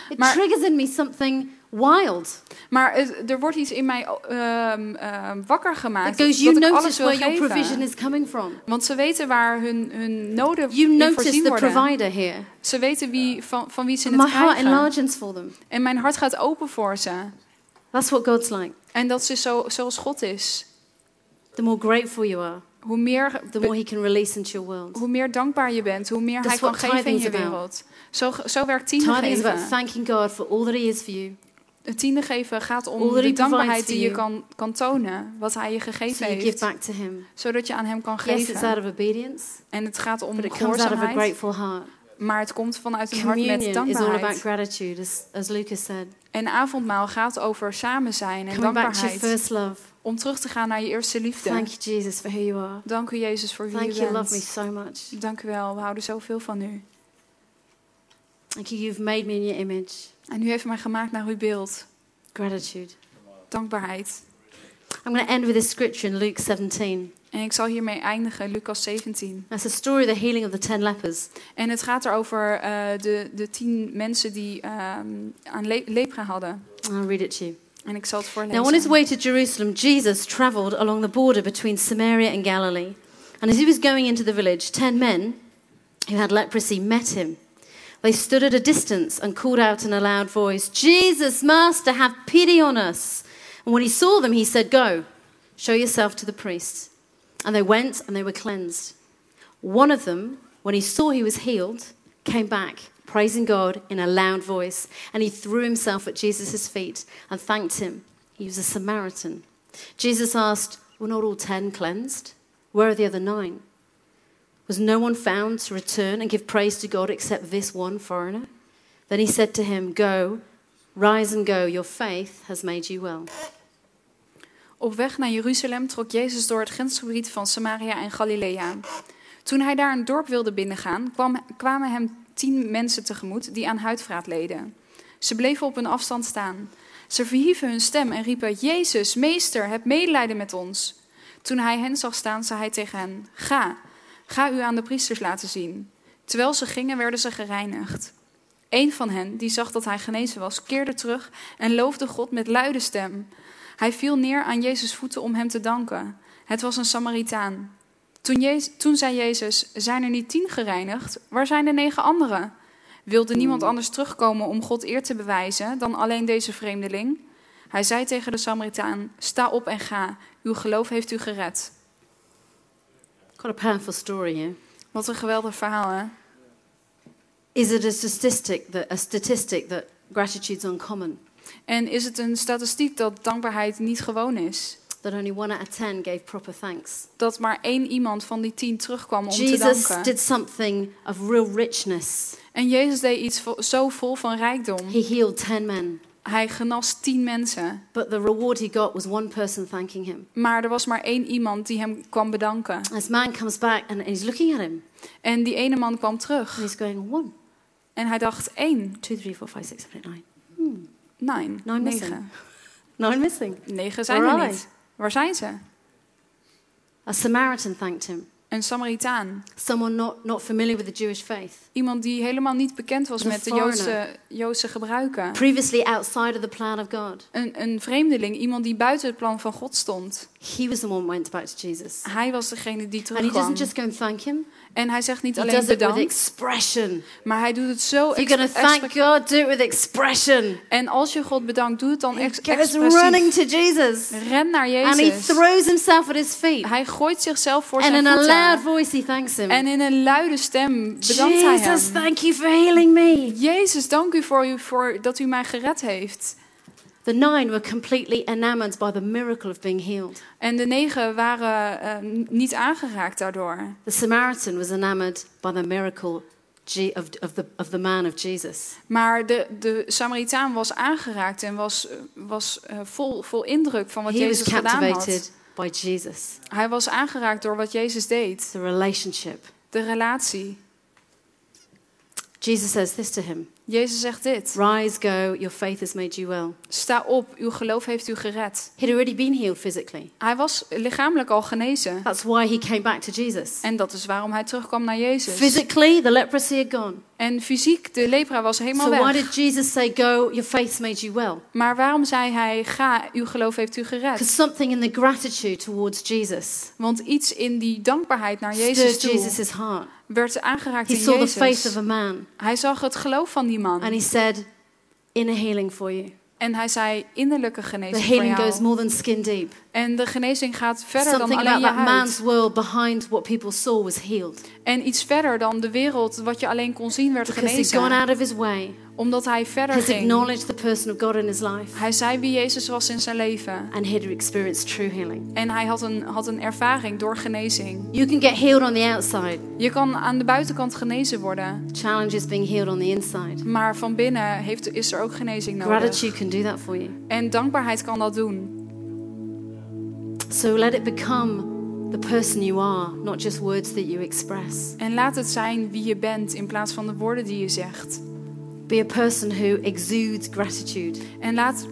Speaker 1: it
Speaker 2: Maar-
Speaker 1: triggers in me something wild.
Speaker 2: Maar het- er wordt iets in mij ehm, ehm, wakker gemaakt.
Speaker 1: Because
Speaker 2: dat
Speaker 1: you
Speaker 2: ik alles
Speaker 1: notice where your
Speaker 2: geven.
Speaker 1: provision is coming from.
Speaker 2: Want ze weten waar hun, hun noden
Speaker 1: You
Speaker 2: in
Speaker 1: notice
Speaker 2: voorzien
Speaker 1: the
Speaker 2: worden.
Speaker 1: provider here.
Speaker 2: Ze weten wie, van, van wie ze het
Speaker 1: My heart enlarges for them.
Speaker 2: En mijn hart gaat open voor ze.
Speaker 1: That's what God's like.
Speaker 2: En dat is zo, zoals God is.
Speaker 1: The more grateful you are,
Speaker 2: Hoe meer,
Speaker 1: the more He can release into your world.
Speaker 2: hoe meer dankbaar je bent, hoe meer
Speaker 1: That's
Speaker 2: Hij kan geven in je wereld. Zo, zo werkt tiende
Speaker 1: Tithing is about
Speaker 2: geven.
Speaker 1: thanking God for all that He is for you.
Speaker 2: Het tiende geven gaat om de dankbaarheid die je kan, kan tonen. Wat Hij je gegeven
Speaker 1: So
Speaker 2: heeft. Zodat je aan Hem kan
Speaker 1: Yes, it's
Speaker 2: geven.
Speaker 1: out of obedience,
Speaker 2: En het gaat om
Speaker 1: but it comes out of a
Speaker 2: gehoorzaamheid.
Speaker 1: grateful heart.
Speaker 2: Maar het komt vanuit een hart met
Speaker 1: Communion is all about
Speaker 2: dankbaarheid.
Speaker 1: gratitude, as, as Lucas said.
Speaker 2: En avondmaal gaat over samen zijn en
Speaker 1: Coming back to your
Speaker 2: dankbaarheid.
Speaker 1: first love.
Speaker 2: Om terug te gaan naar je eerste liefde.
Speaker 1: Thank you, Jesus, for who you are.
Speaker 2: Dank u Jezus voor wie
Speaker 1: Thank
Speaker 2: u
Speaker 1: you, love me
Speaker 2: bent.
Speaker 1: so much.
Speaker 2: Dank u wel, we houden zoveel van u.
Speaker 1: Thank you, you've made me in your image.
Speaker 2: En u heeft mij gemaakt naar uw beeld.
Speaker 1: Gratitude.
Speaker 2: Dankbaarheid.
Speaker 1: I'm going to end with this scripture in Luke 17.
Speaker 2: En ik zal hiermee eindigen, Lucas 17.
Speaker 1: That's a story of the healing of the ten lepers.
Speaker 2: En het gaat erover uh, de, de tien mensen die um, aan le lepra hadden.
Speaker 1: I'll read it to you.
Speaker 2: En ik zal het
Speaker 1: Now, on his way to Jerusalem, Jesus traveled along the border between Samaria and Galilee. And as he was going into the village, ten men who had leprosy met him. They stood at a distance and called out in a loud voice, Jesus, Master, have pity on us. And when he saw them, he said, Go, show yourself to the priest. And they went and they were cleansed. One of them, when he saw he was healed, came back, praising God in a loud voice. And he threw himself at Jesus' feet and thanked him. He was a Samaritan. Jesus asked, Were not all ten cleansed? Where are the other nine? Was no one found to return and give praise to God except this one foreigner? Then he said to him, Go, rise and go. Your faith has made you well.
Speaker 2: Op weg naar Jeruzalem trok Jezus door het grensgebied van Samaria en Galilea. Toen hij daar een dorp wilde binnengaan, kwam, kwamen hem tien mensen tegemoet die aan huidvraat leden. Ze bleven op een afstand staan. Ze verhieven hun stem en riepen: Jezus, meester, heb medelijden met ons. Toen hij hen zag staan, zei hij tegen hen: Ga, ga u aan de priesters laten zien. Terwijl ze gingen, werden ze gereinigd. Een van hen, die zag dat hij genezen was, keerde terug en loofde God met luide stem. Hij viel neer aan Jezus' voeten om hem te danken. Het was een Samaritaan. Toen, Jezus, toen zei Jezus: Zijn er niet tien gereinigd? Waar zijn de negen anderen? Wilde niemand anders terugkomen om God eer te bewijzen dan alleen deze vreemdeling? Hij zei tegen de Samaritaan: Sta op en ga. Uw geloof heeft u gered.
Speaker 1: Quite a powerful story here.
Speaker 2: Wat een geweldig verhaal, hè?
Speaker 1: Is it a statistic that, a statistic that gratitude's uncommon?
Speaker 2: En is het een statistiek dat dankbaarheid niet gewoon is?
Speaker 1: That only one out of ten gave proper thanks?
Speaker 2: Dat maar één iemand van die tien terugkwam om te
Speaker 1: Jesus
Speaker 2: danken.
Speaker 1: did something of real richness.
Speaker 2: En Jezus deed iets vo- zo vol van rijkdom.
Speaker 1: He healed ten men.
Speaker 2: Hij genas tien mensen.
Speaker 1: But the reward he got was one person thanking him.
Speaker 2: Maar er was maar één iemand die hem kwam bedanken.
Speaker 1: This man comes back and he's looking at him
Speaker 2: En die ene man kwam
Speaker 1: and
Speaker 2: terug.
Speaker 1: he's going, one,
Speaker 2: En hij dacht, één,
Speaker 1: two, three, four, five, six, seven, eight, nine.
Speaker 2: nine,
Speaker 1: Nine missing.
Speaker 2: negen.
Speaker 1: Nine missing.
Speaker 2: Negen zijn
Speaker 1: Where
Speaker 2: er niet. Waar zijn ze?
Speaker 1: A Samaritan thanked him.
Speaker 2: Een Samaritaan.
Speaker 1: Someone not, not familiar with the Jewish faith.
Speaker 2: Iemand die helemaal niet bekend was
Speaker 1: The
Speaker 2: met de. Joodse, Joodse gebruiken.
Speaker 1: Previously outside of the plan of God.
Speaker 2: Een, een vreemdeling, iemand die buiten het plan van God stond.
Speaker 1: He was the one who went back to Jesus.
Speaker 2: Hij was degene die
Speaker 1: And he
Speaker 2: terugkwam.
Speaker 1: doesn't just go and thank him,
Speaker 2: En hij zegt niet
Speaker 1: he
Speaker 2: alleen bedankt,
Speaker 1: expression.
Speaker 2: maar hij doet het zo
Speaker 1: If you're to thank. God, do it with expression.
Speaker 2: En als je God bedankt, doe het dan ex expressief.
Speaker 1: running to Jesus
Speaker 2: Ren naar
Speaker 1: and he
Speaker 2: Jezus.
Speaker 1: throws himself at his feet.
Speaker 2: Hij gooit zichzelf voor
Speaker 1: And
Speaker 2: zijn
Speaker 1: in a loud
Speaker 2: voeten.
Speaker 1: voice, he thanks him.
Speaker 2: En in een luide stem bedankt hij
Speaker 1: Jesus, thank you for healing me.
Speaker 2: Jezus, dank u voor, u voor dat u mij gered heeft.
Speaker 1: The nine were completely enamored by the miracle of being healed.
Speaker 2: En de negen waren n- niet aangeraakt daardoor.
Speaker 1: The Samaritan was enamored by the miracle of, of, the, of the man of Jesus.
Speaker 2: Maar de, de Samaritaan was aangeraakt en was, eh, was eh, vol, vol indruk van wat
Speaker 1: He was
Speaker 2: Jezus gedaan had.
Speaker 1: captivated by Jesus.
Speaker 2: Hij was aangeraakt door wat Jezus deed.
Speaker 1: The relationship.
Speaker 2: De relatie.
Speaker 1: Jesus says this to him
Speaker 2: Jezus zegt dit.
Speaker 1: Rise, go, your faith has made you well.
Speaker 2: Sta op, uw geloof heeft u gered.
Speaker 1: He'd already been healed physically.
Speaker 2: Hij was lichamelijk al genezen.
Speaker 1: That's why he came back to Jesus.
Speaker 2: En dat is waarom hij terugkwam naar Jezus.
Speaker 1: Physically, the leprosy had gone.
Speaker 2: En fysiek, de lepra was helemaal
Speaker 1: So why
Speaker 2: weg.
Speaker 1: did Jesus say, Go, your faith's made you well?
Speaker 2: Maar waarom zei hij, ga, uw geloof heeft u gered?
Speaker 1: Because something in the gratitude towards Jesus
Speaker 2: Want iets in die dankbaarheid naar Jezus toe
Speaker 1: Jesus' heart.
Speaker 2: Werd aangeraakt
Speaker 1: He
Speaker 2: in
Speaker 1: saw the faith
Speaker 2: Jezus.
Speaker 1: of a man
Speaker 2: Hij zag het geloof van die man.
Speaker 1: and he said, Inner healing for you.
Speaker 2: En hij zei, innerlijke
Speaker 1: The
Speaker 2: genezing voor
Speaker 1: healing goes
Speaker 2: jou.
Speaker 1: more than skin deep.
Speaker 2: En de genezing gaat verder dan
Speaker 1: Something
Speaker 2: alleen
Speaker 1: about
Speaker 2: je
Speaker 1: that
Speaker 2: huid.
Speaker 1: man's world behind what people saw was healed.
Speaker 2: En iets verder dan de wereld, wat je alleen kon zien, werd
Speaker 1: Because he'd gone
Speaker 2: genezen.
Speaker 1: out of his way,
Speaker 2: Omdat hij verder
Speaker 1: has
Speaker 2: ging.
Speaker 1: acknowledged the person of God in his life,
Speaker 2: Hij zei wie Jezus was in zijn leven.
Speaker 1: and had experienced true healing.
Speaker 2: En hij had een, had een ervaring door genezing.
Speaker 1: You can get healed on the outside.
Speaker 2: Je kan aan de buitenkant genezen worden.
Speaker 1: Challenge is being healed on the inside.
Speaker 2: Maar van binnen heeft, is er ook genezing nodig.
Speaker 1: Gratitude can do that for you.
Speaker 2: En dankbaarheid kan dat doen.
Speaker 1: So let it become the person you are, not just words that you express.
Speaker 2: En laat het zijn wie je bent in plaats van de woorden die je zegt.
Speaker 1: Be a person who exudes gratitude.
Speaker 2: En laat,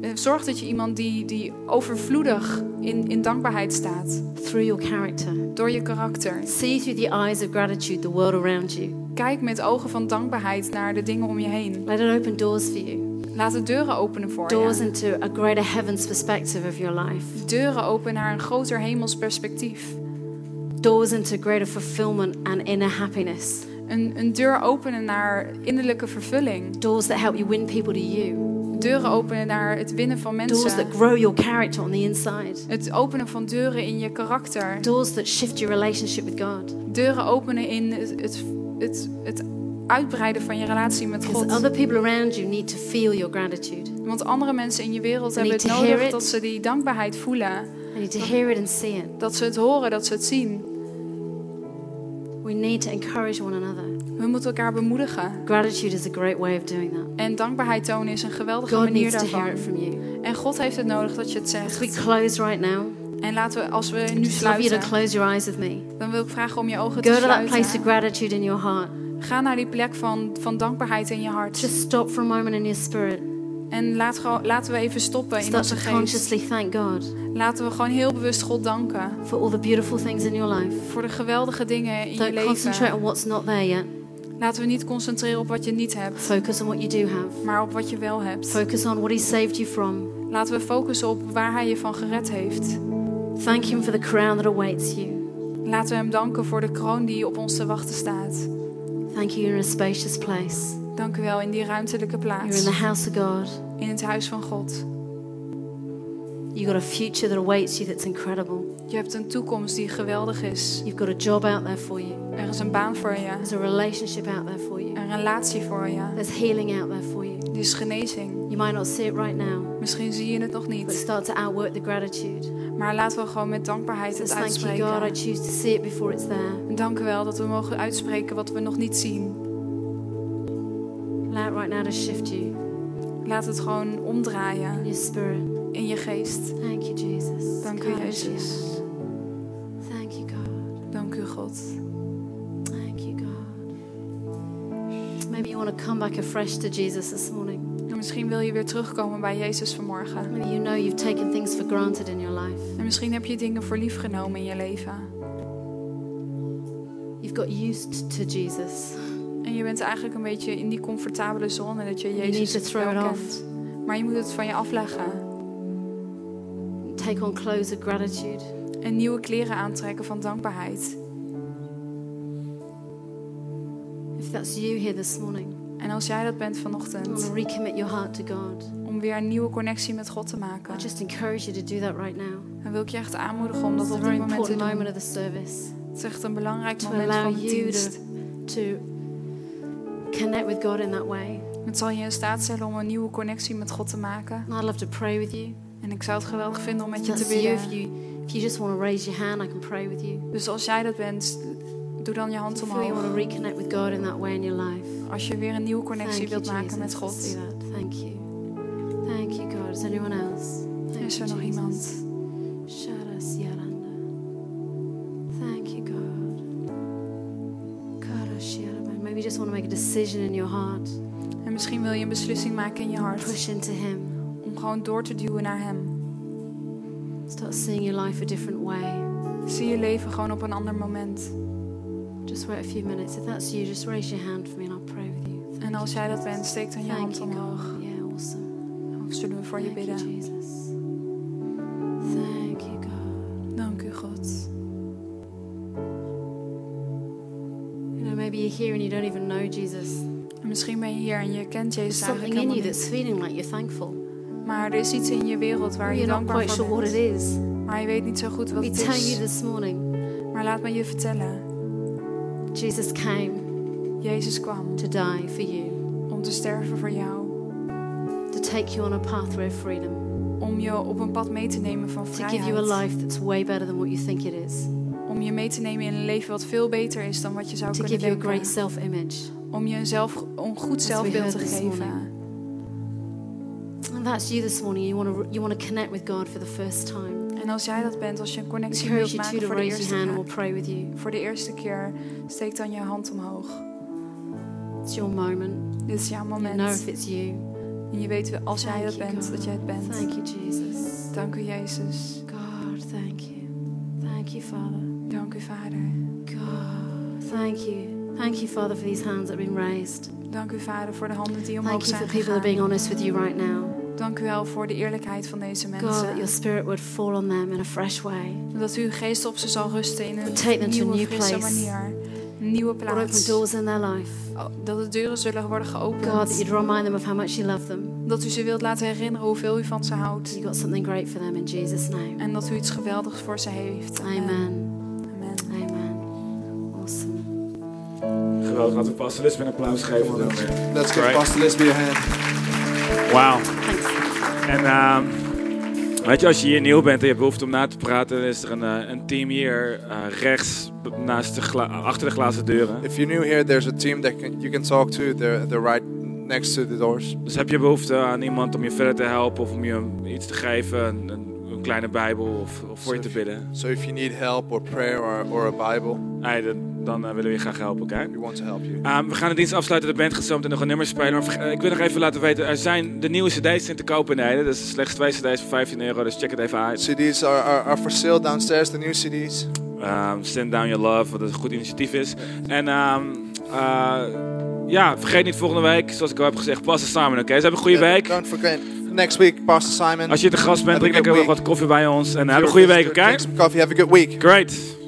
Speaker 2: eh, zorg dat je iemand die, die overvloedig in, in dankbaarheid staat.
Speaker 1: through your character.
Speaker 2: Door je karakter.
Speaker 1: See through the eyes of gratitude the world around you.
Speaker 2: Kijk met ogen van dankbaarheid naar de dingen om je heen.
Speaker 1: Let it open doors for you.
Speaker 2: Laat de deuren openen voor
Speaker 1: Doors
Speaker 2: je.
Speaker 1: into a greater heaven's perspective of your life.
Speaker 2: Deuren open naar een groter hemels perspectief.
Speaker 1: Doors into greater fulfillment and inner happiness.
Speaker 2: Een, een deur openen naar innerlijke vervulling.
Speaker 1: Doors that help you win people to you.
Speaker 2: Deuren openen naar het winnen van
Speaker 1: Doors
Speaker 2: mensen.
Speaker 1: that grow your character on the inside.
Speaker 2: Het openen van deuren in je karakter.
Speaker 1: Doors that shift your relationship with God.
Speaker 2: Deuren openen in het, het, het, het uitbreiden van je relatie met God.
Speaker 1: other people around you need to feel your gratitude.
Speaker 2: Want andere mensen in je wereld
Speaker 1: They
Speaker 2: hebben het nodig dat ze die dankbaarheid voelen.
Speaker 1: They need to hear it and see it.
Speaker 2: Dat ze het horen, dat ze het zien.
Speaker 1: We need to encourage one another.
Speaker 2: We moeten elkaar bemoedigen.
Speaker 1: Gratitude is a great way of doing that.
Speaker 2: En dankbaarheid tonen is een geweldige
Speaker 1: God
Speaker 2: manier
Speaker 1: needs to
Speaker 2: daarvan.
Speaker 1: hear it from you.
Speaker 2: En God heeft het nodig dat je het
Speaker 1: As
Speaker 2: zegt.
Speaker 1: we close right now,
Speaker 2: En laten we, als we nu
Speaker 1: just love you to
Speaker 2: sluiten,
Speaker 1: close your eyes with me.
Speaker 2: dan wil ik vragen om je ogen
Speaker 1: Go
Speaker 2: te
Speaker 1: to that place of
Speaker 2: sluiten.
Speaker 1: gratitude in your heart.
Speaker 2: Ga naar die plek van, van dankbaarheid in je hart.
Speaker 1: Just stop for a moment in your spirit.
Speaker 2: En laat, laten we even stoppen in onze geest.
Speaker 1: thank God
Speaker 2: Laten we gewoon heel bewust God danken.
Speaker 1: for all the beautiful things in your life.
Speaker 2: Voor de geweldige dingen in je
Speaker 1: Don't concentrate
Speaker 2: leven.
Speaker 1: on what's not there yet.
Speaker 2: Laten we niet concentreren op wat je niet hebt,
Speaker 1: Focus on what you do have.
Speaker 2: maar op wat je wel hebt.
Speaker 1: Focus on what He saved you from.
Speaker 2: Laten we focussen op waar Hij je van gered heeft.
Speaker 1: Thank Him for the crown that awaits you.
Speaker 2: Laten we Hem danken voor de kroon die op ons te wachten staat.
Speaker 1: Thank you, in a spacious place.
Speaker 2: Dank u wel in die ruimtelijke
Speaker 1: You're in
Speaker 2: plaats.
Speaker 1: the house of God.
Speaker 2: In het huis van God.
Speaker 1: You've got a future that awaits you that's incredible.
Speaker 2: Je hebt een toekomst die geweldig is.
Speaker 1: You've got a job out there for you.
Speaker 2: Er is een baan voor je.
Speaker 1: There's a relationship out there for you.
Speaker 2: Een relatie voor je.
Speaker 1: There's healing out there for you.
Speaker 2: Die is genezing.
Speaker 1: You might not see it right now,
Speaker 2: Misschien zie je het nog
Speaker 1: but
Speaker 2: niet.
Speaker 1: start to outwork the gratitude.
Speaker 2: Maar laten we gewoon met dankbaarheid het
Speaker 1: thank you, God. I
Speaker 2: uitspreken.
Speaker 1: choose to see it before it's there.
Speaker 2: Dank u wel dat we mogen uitspreken wat we nog niet zien.
Speaker 1: Allow right now to shift you
Speaker 2: Laat het gewoon omdraaien
Speaker 1: in your spirit.
Speaker 2: in je geest.
Speaker 1: Thank you, Jesus.
Speaker 2: Dank u, Jezus.
Speaker 1: Thank you, God.
Speaker 2: Dank u, God.
Speaker 1: Thank you, God. Maybe you want to come back afresh to Jesus this morning.
Speaker 2: En misschien wil je weer terugkomen bij Jezus vanmorgen.
Speaker 1: Maybe you know you've taken things for granted in your life.
Speaker 2: En misschien heb je dingen voor lief genomen in je leven.
Speaker 1: You've got used to Jesus.
Speaker 2: En je bent eigenlijk een beetje in die comfortabele zone dat je Jezus wel
Speaker 1: it
Speaker 2: kent. Maar je moet het van je afleggen.
Speaker 1: Take on clothes of gratitude.
Speaker 2: En nieuwe kleren aantrekken van dankbaarheid.
Speaker 1: If that's you here this morning,
Speaker 2: En als jij dat bent vanochtend,
Speaker 1: recommit your heart to God.
Speaker 2: om weer een nieuwe connectie met God te maken,
Speaker 1: I just encourage you to do that right now.
Speaker 2: dan wil ik je echt aanmoedigen om dat op dit moment te
Speaker 1: moment
Speaker 2: doen.
Speaker 1: of the service
Speaker 2: Het is echt een belangrijk
Speaker 1: to
Speaker 2: moment van de dienst.
Speaker 1: to connect with God in that way.
Speaker 2: Het zal je in staat stellen om een nieuwe connectie met God te maken.
Speaker 1: And I'd love to pray with you.
Speaker 2: En ik zou het geweldig vinden om met je te
Speaker 1: you, if
Speaker 2: bidden.
Speaker 1: you, if you just want to raise your hand, I can pray with you.
Speaker 2: Dus als jij dat bent, doe dan je hand
Speaker 1: If you want to
Speaker 2: omhoog.
Speaker 1: reconnect with God in that way in your life.
Speaker 2: Als je weer een nieuwe
Speaker 1: Thank
Speaker 2: connectie
Speaker 1: you,
Speaker 2: wilt maken met God.
Speaker 1: Thank you. Thank you, God. Is anyone else? Thank
Speaker 2: Is er nog
Speaker 1: Jesus.
Speaker 2: iemand?
Speaker 1: You just want to make a decision in your heart.
Speaker 2: En misschien wil je een beslissing maken in je hart.
Speaker 1: Push into Him.
Speaker 2: Om gewoon door te duwen naar Hem.
Speaker 1: Start seeing your life a different way.
Speaker 2: Zie je leven gewoon op een ander moment.
Speaker 1: Just wait a few minutes. If that's you, just raise your hand for me and I'll pray with you. Thank
Speaker 2: En als
Speaker 1: you,
Speaker 2: jij dat bent, steek dan je hand
Speaker 1: you,
Speaker 2: omhoog.
Speaker 1: Yeah, awesome.
Speaker 2: Of zullen we voor je
Speaker 1: Thank you,
Speaker 2: bidden.
Speaker 1: Jesus. Here and you don't even know Jesus.
Speaker 2: En misschien ben je hier en je kent
Speaker 1: There's
Speaker 2: Jezus
Speaker 1: something
Speaker 2: eigenlijk
Speaker 1: in you
Speaker 2: helemaal
Speaker 1: that's
Speaker 2: niet.
Speaker 1: feeling like you're thankful.
Speaker 2: Maar er is iets in je wereld waar je dankbaar
Speaker 1: quite sure
Speaker 2: voor
Speaker 1: what it is.
Speaker 2: Maar je weet niet zo goed wat
Speaker 1: We
Speaker 2: het
Speaker 1: tell you
Speaker 2: is.
Speaker 1: this morning,
Speaker 2: Maar laat me je vertellen.
Speaker 1: Jesus came
Speaker 2: Jezus kwam
Speaker 1: to die for you,
Speaker 2: om te sterven voor jou.
Speaker 1: to take you on a pathway of freedom,
Speaker 2: Om je op een pad mee te nemen van
Speaker 1: to give you a
Speaker 2: vrijheid.
Speaker 1: life that's way better than what you think it is,
Speaker 2: Om je mee te nemen in een leven wat veel beter is dan wat je zou
Speaker 1: to
Speaker 2: kunnen
Speaker 1: give you a
Speaker 2: denken.
Speaker 1: great self-image.
Speaker 2: Om je een, zelf, een goed zelfbeeld te geven.
Speaker 1: And that's you this morning. You want to you want to connect with God for the first time.
Speaker 2: En als jij dat bent, als je een connectie wilt maken voor de, eerste keer,
Speaker 1: we'll pray with you.
Speaker 2: voor de eerste keer, steek dan je hand omhoog.
Speaker 1: It's your moment.
Speaker 2: Dit is jouw
Speaker 1: You know if
Speaker 2: moment.
Speaker 1: it's you.
Speaker 2: En je weet als jij
Speaker 1: Thank
Speaker 2: dat
Speaker 1: you,
Speaker 2: bent,
Speaker 1: God.
Speaker 2: dat jij het bent.
Speaker 1: Thank you, Jesus.
Speaker 2: Dank u, Jezus.
Speaker 1: God, thank you. Thank you, Father.
Speaker 2: Dank u, Vader.
Speaker 1: God, thank you. Thank you, Father, for these hands that have been raised.
Speaker 2: Dank u, Vader, voor de handen die
Speaker 1: Thank
Speaker 2: omhoog
Speaker 1: you for
Speaker 2: zijn
Speaker 1: people that are being honest with you right now.
Speaker 2: Dank u wel voor de eerlijkheid van deze
Speaker 1: God, that your
Speaker 2: mensen.
Speaker 1: spirit would fall on them in a fresh way.
Speaker 2: Dat uw geest op ze zal rusten in
Speaker 1: Take them
Speaker 2: een
Speaker 1: to a
Speaker 2: nieuwe,
Speaker 1: new
Speaker 2: frisse
Speaker 1: place.
Speaker 2: manier. Een nieuwe
Speaker 1: Lord, open
Speaker 2: plaats.
Speaker 1: doors in their life.
Speaker 2: Oh, Dat de deuren zullen worden
Speaker 1: God, that
Speaker 2: geopend.
Speaker 1: you'd remind them of how much you love them.
Speaker 2: Dat u ze wilt laten herinneren hoeveel u van ze houdt.
Speaker 1: You got something great for them in Jesus' name.
Speaker 2: En dat u iets geweldigs voor ze heeft.
Speaker 1: Amen.
Speaker 2: Amen.
Speaker 3: Geweldig, laten we Pastor Lisbeth een applaus geven. Dan,
Speaker 4: Let's give
Speaker 3: Right.
Speaker 4: Pastor Lisby a hand.
Speaker 3: Wauw.
Speaker 1: Thanks.
Speaker 3: En ehm, weet je, als je hier nieuw bent en je hebt behoefte om na te praten, dan is er een, eh, een team hier eh, rechts naast de gla- achter de glazen deuren.
Speaker 4: If you're new here, there's a team that can, you can talk to. They're, they're right next to the doors.
Speaker 3: Dus heb je behoefte aan iemand om je verder te helpen of om je iets te geven, een, een, een kleine Bijbel of, of voor je te bidden,
Speaker 4: So if you need help or prayer or, or a Bible,
Speaker 3: hey, dan, dan eh, willen we je graag helpen, oké?
Speaker 4: we want to help you.
Speaker 3: Ehm, we gaan de dienst afsluiten. De band gaat zo meteen nog een nummer spelen. Maar verge- ik wil nog even laten weten, er zijn de nieuwe cd's zijn te koop in. Dat is slechts twee cd's voor 15 euro, dus check het even uit.
Speaker 4: CDs are, are, are for sale downstairs, the new CDs.
Speaker 3: Ehm, Send Down Your Love, wat een goed initiatief is. En ehm, eh, ja, vergeet niet volgende week, zoals ik al heb gezegd, Pastor Simon, oké? Dus heb een goede
Speaker 4: Yeah,
Speaker 3: week.
Speaker 4: Don't forget, next week, Pastor Simon.
Speaker 3: Als je te gast bent, drink lekker wat koffie bij ons. En
Speaker 4: If
Speaker 3: heb een goede week, oké?
Speaker 4: Drink some coffee, have a good week.
Speaker 3: Great.